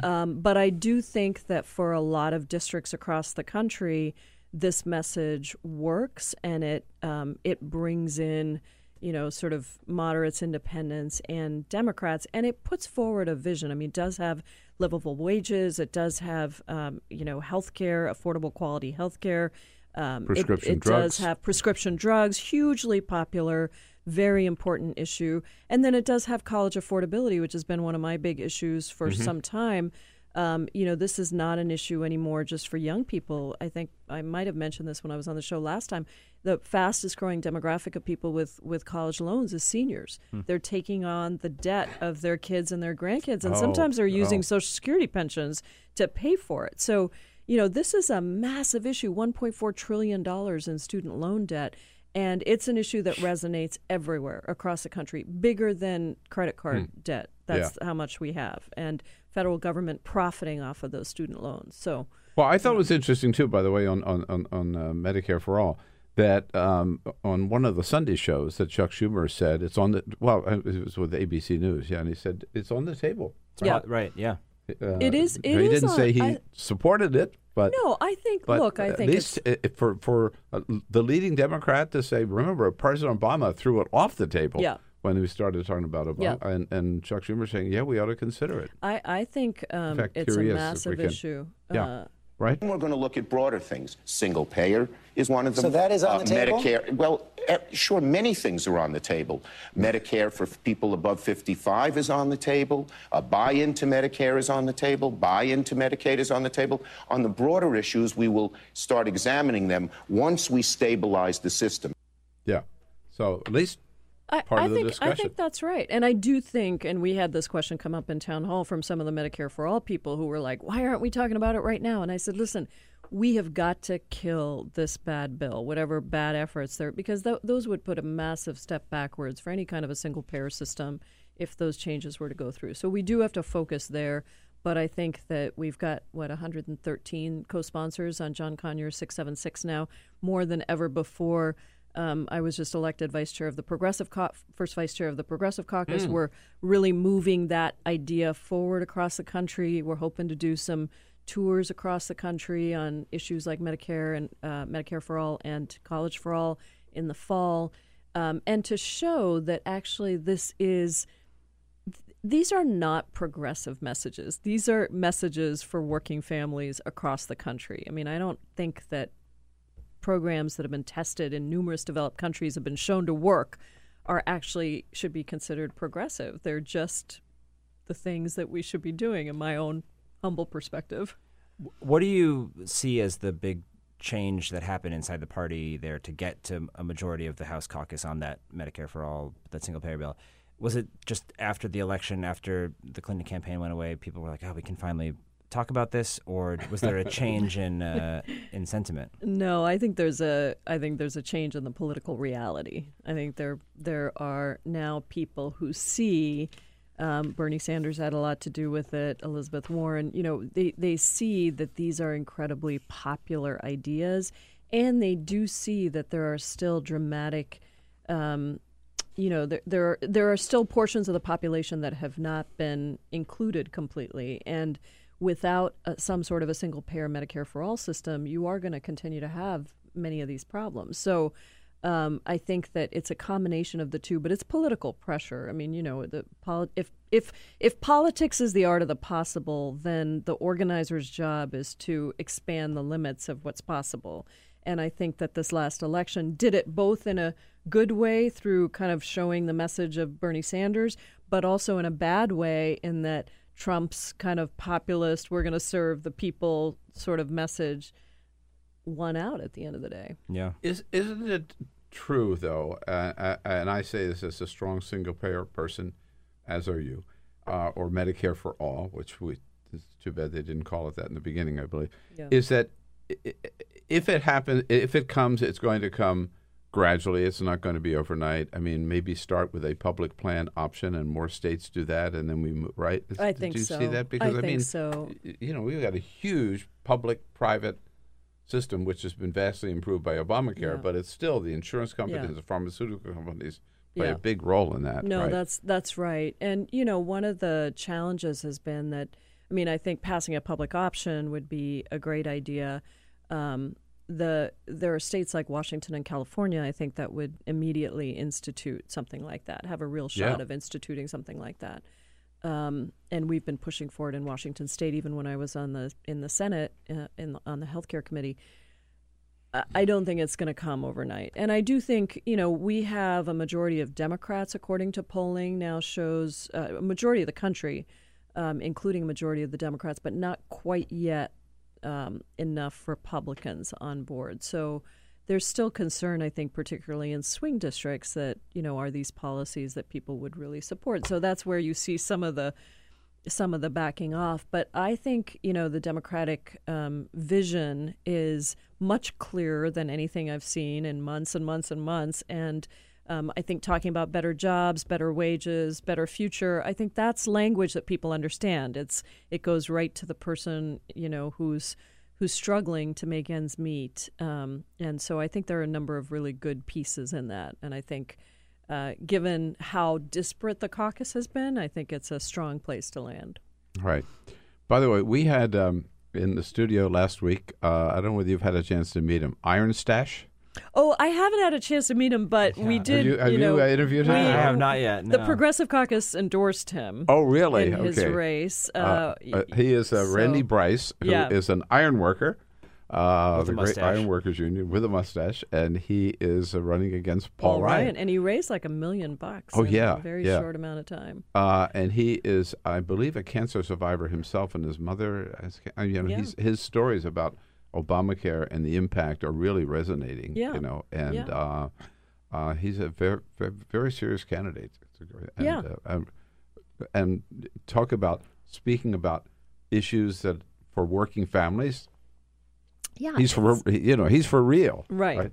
K: Um, but I do think that for a lot of districts across the country, this message works, and it um, it brings in you know sort of moderates, independents, and Democrats, and it puts forward a vision. I mean, it does have livable wages. It does have um, you know health care, affordable quality health care. Um, it- it,
B: drugs.
K: does have prescription drugs, hugely popular, very important issue. And then it does have college affordability, which has been one of my big issues for
B: Mm-hmm.
K: some time. Um, you know, this is not an issue anymore just for young people. I think I might have mentioned this when I was on the show last time. The fastest growing demographic of people with, with college loans is seniors.
B: Hmm.
K: They're taking on the debt of their kids and their grandkids, and
B: Oh,
K: sometimes they're using
B: oh.
K: Social Security pensions to pay for it. So, you know, this is a massive issue $1.4 trillion in student loan debt. And it's an issue that resonates everywhere across the country, bigger than credit card debt. That's how much we have. And federal government profiting off of those student loans. So,
B: Well, I thought it was interesting too, by the way, on on on, on uh, Medicare for all. That um, on one of the Sunday shows that Chuck Schumer said it's on the well it was with ABC News yeah and he said it's on the table.
K: Yeah.
J: Right. Yeah.
B: Uh,
K: It is- it
B: he
K: is
B: didn't
K: on-
B: say he
K: I-
B: supported it, but
K: no, I think,
B: But
K: look, I
B: at
K: think
B: least
K: it's,
B: for for uh, the leading Democrat to say, remember, President Obama threw it off the table
K: Yeah.
B: when we started talking about Obama,
K: Yeah.
B: and, and Chuck Schumer saying, yeah, we ought to consider it,
K: I, I think um,
B: fact,
K: it's a
B: curious if
K: massive issue.
B: Yeah.
K: Uh,
B: right?
F: And we're going to look at broader things. Single payer is one of them.
L: So that is on the table?
F: Medicare. Well, Eh, sure, many things are on the table. Medicare for people above 55 is on the table. A buy into Medicare is on the table. Buy into Medicaid is on the table. On the broader issues, we will start examining them once we stabilize the system.
B: Yeah. So at least
K: I,
B: part
K: I
B: of the
K: think,
B: discussion.
K: I think that's right. And I do think, and we had this question come up in town hall from some of the Medicare for All people who were like, why aren't we talking about it right now? And I said, listen, we have got to kill this bad bill, whatever bad efforts there, because th- those would put a massive step backwards for any kind of a single payer system if those changes were to go through. So we do have to focus there. But I think that we've got, what, 113 co sponsors on John Conyers 676 now, more than ever before. Um, I was just elected vice chair of the Progressive Cau- first vice chair of the Progressive Caucus. We're really moving that idea forward across the country. We're hoping to do some tours across the country on issues like Medicare and uh, Medicare for All and College for All in the fall, um, and to show that actually this is these are not progressive messages. These are messages for working families across the country. I mean, I don't think that programs that have been tested in numerous developed countries have been shown to work are actually should be considered progressive. They're just the things that we should be doing in my own humble perspective.
J: What do you see as the big change that happened inside the party there to get to a majority of the House caucus on that Medicare for all, that single payer bill? Was it just after the election, after the Clinton campaign went away, people were like, "Oh, we can finally talk about this," or was there a change in uh, in sentiment?
K: No, I think there's a I think there's a change in the political reality. I think there there are now people who see um, Bernie Sanders had a lot to do with it. Elizabeth Warren, you know, they they see that these are incredibly popular ideas, and they do see that there are still dramatic. Um, you know, there, there are there are still portions of the population that have not been included completely, and without some sort of a single payer Medicare for all system, you are going to continue to have many of these problems. So. Um, I think that it's a combination of the two, but it's political pressure. I mean, you know, the poli- if if if politics is the art of the possible, then the organizer's job is to expand the limits of what's possible. And I think that this last election did it both in a good way through kind of showing the message of Bernie Sanders, but also in a bad way in that Trump's kind of populist, we're going to serve the people sort of message won out at the end of the day.
J: Yeah.
B: Is isn't it true though? Uh, uh, and I say this as a strong single payer person, as are you, uh, or Medicare for all, which we. It's too bad they didn't call it that in the beginning. I believe
K: Yeah.
B: is that i- i- if it happens, if it comes, it's going to come gradually. It's not going to be overnight. I mean, maybe start with a public plan option, and more states do that, and then we move right. Is-
K: I
B: did
K: think
B: you
K: so.
B: see that?
K: I
B: Because
K: think
B: mean,
K: so.
B: You know, we've got a huge public-private system, which has been vastly improved by Obamacare,
K: Yeah.
B: but it's still the insurance companies,
K: Yeah.
B: the pharmaceutical companies play
K: Yeah.
B: a big role in that.
K: No,
B: right?
K: that's that's right. And you know, one of the challenges has been that I mean, I think passing a public option would be a great idea. Um, the there are states like Washington and California, I think, that would immediately institute something like that, have a real shot
L: Yeah.
K: of instituting something like that. Um, and we've been pushing for it in Washington State, even when I was on the in the Senate uh, in on the healthcare committee. I- don't think it's going to come overnight. And I do think, you know, we have a majority of Democrats, according to polling, now shows uh, a majority of the country, um, including a majority of the Democrats, but not quite yet um, enough Republicans on board. So there's still concern, I think, particularly in swing districts, that, you know, are these policies that people would really support? So that's where you see some of the some of the backing off. But I think, you know, the Democratic um, vision is much clearer than anything I've seen in months and months and months. And um, I think talking about better jobs, better wages, better future, I think that's language that people understand. It's it goes right to the person, you know, who's who's struggling to make ends meet. Um, and so I think there are a number of really good pieces in that. And I think uh, given how disparate the caucus has been, I think it's a strong place to land.
B: Right. By the way, we had um, in the studio last week. Uh, I don't know whether you've had a chance to meet him. IronStache.
K: Oh, I haven't had a chance to meet him, but we did.
B: you- have you,
K: know,
B: uh, interviewed him?
K: we-
B: I have
J: not yet,
K: The. Progressive Caucus endorsed him.
B: Oh, really?
K: In his race, uh,
B: Uh, uh, he is uh, Randy Bryce, who is
K: yeah.
B: an iron worker. Uh,
J: With
B: the
J: a
B: Great
J: mustache.
B: Iron Workers Union with a mustache, and he is uh, running against Paul,
K: Paul
B: Ryan.
K: Ryan, and he raised like a million bucks.
B: Oh
K: in
B: yeah,
K: a very
B: yeah.
K: short amount of time.
B: Uh, and he is, I believe, a cancer survivor himself, and his mother. Has, ca- you know,
K: Yeah.
B: he's, his stories about Obamacare and the impact are really resonating.
K: Yeah.
B: You know, and
K: Yeah.
B: uh, uh, he's a very, very, very serious candidate. It's a great- And,
K: Yeah.
B: uh, and, and talk about speaking about issues that for working families.
K: Yeah,
B: he's for you know he's for real.
K: Right.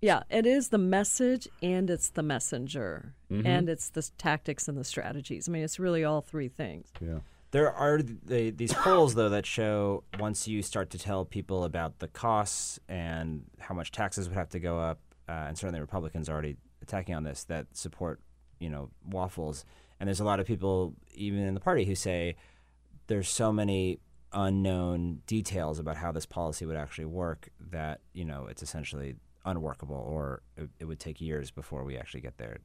K: Yeah, it is the message and it's the messenger
B: Mhm.
K: and it's the tactics and the strategies. I mean, it's really all three things.
B: Yeah.
J: There are the, these polls, though, that show once you start to tell people about the costs and how much taxes would have to go up, uh, and certainly Republicans are already attacking on this that support, you know, waffles. And there's a lot of people, even in the party, who say there's so many unknown details about how this policy would actually work that you know it's essentially unworkable, or it, it would take years before we actually get there.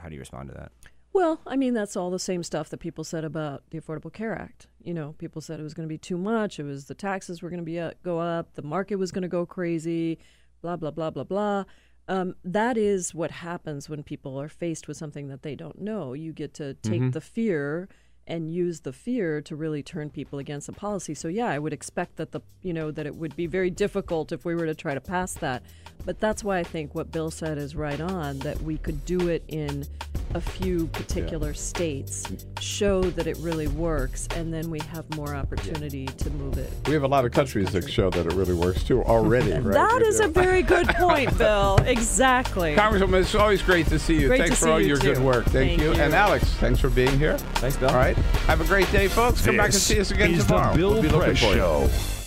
J: How do you respond to that?
K: Well, I mean, that's all the same stuff that people said about the Affordable Care Act. You know, people said it was going to be too much. It was the taxes were going to be uh, go up. The market was going to go crazy. Blah blah blah blah blah. Um, that is what happens when people are faced with something that they don't know. You get to take
L: Mhm.
K: the fear and use the fear to really turn people against a policy. So yeah, I would expect that the you know that it would be very difficult if we were to try to pass that. But that's why I think what Bill said is right on that we could do it in a few particular states, show that it really works, and then we have more opportunity to move it.
B: We have a lot of countries that show that it really works too already. right?
K: That
B: You
K: is
B: know.
K: a very good point, Bill. Exactly.
B: Congresswoman, it's always great to see you.
K: Great
B: thanks
K: to
B: for
K: see
B: all
K: you,
B: your
K: too.
B: good work. Thank,
K: Thank
B: you.
K: you.
B: And Alex, thanks for being here.
J: Thanks, Bill.
B: All right. Have a great day, folks. Come back and see us again
A: is
B: tomorrow.
A: the Bill
B: we'll be looking
A: Press
B: for you.
A: Show.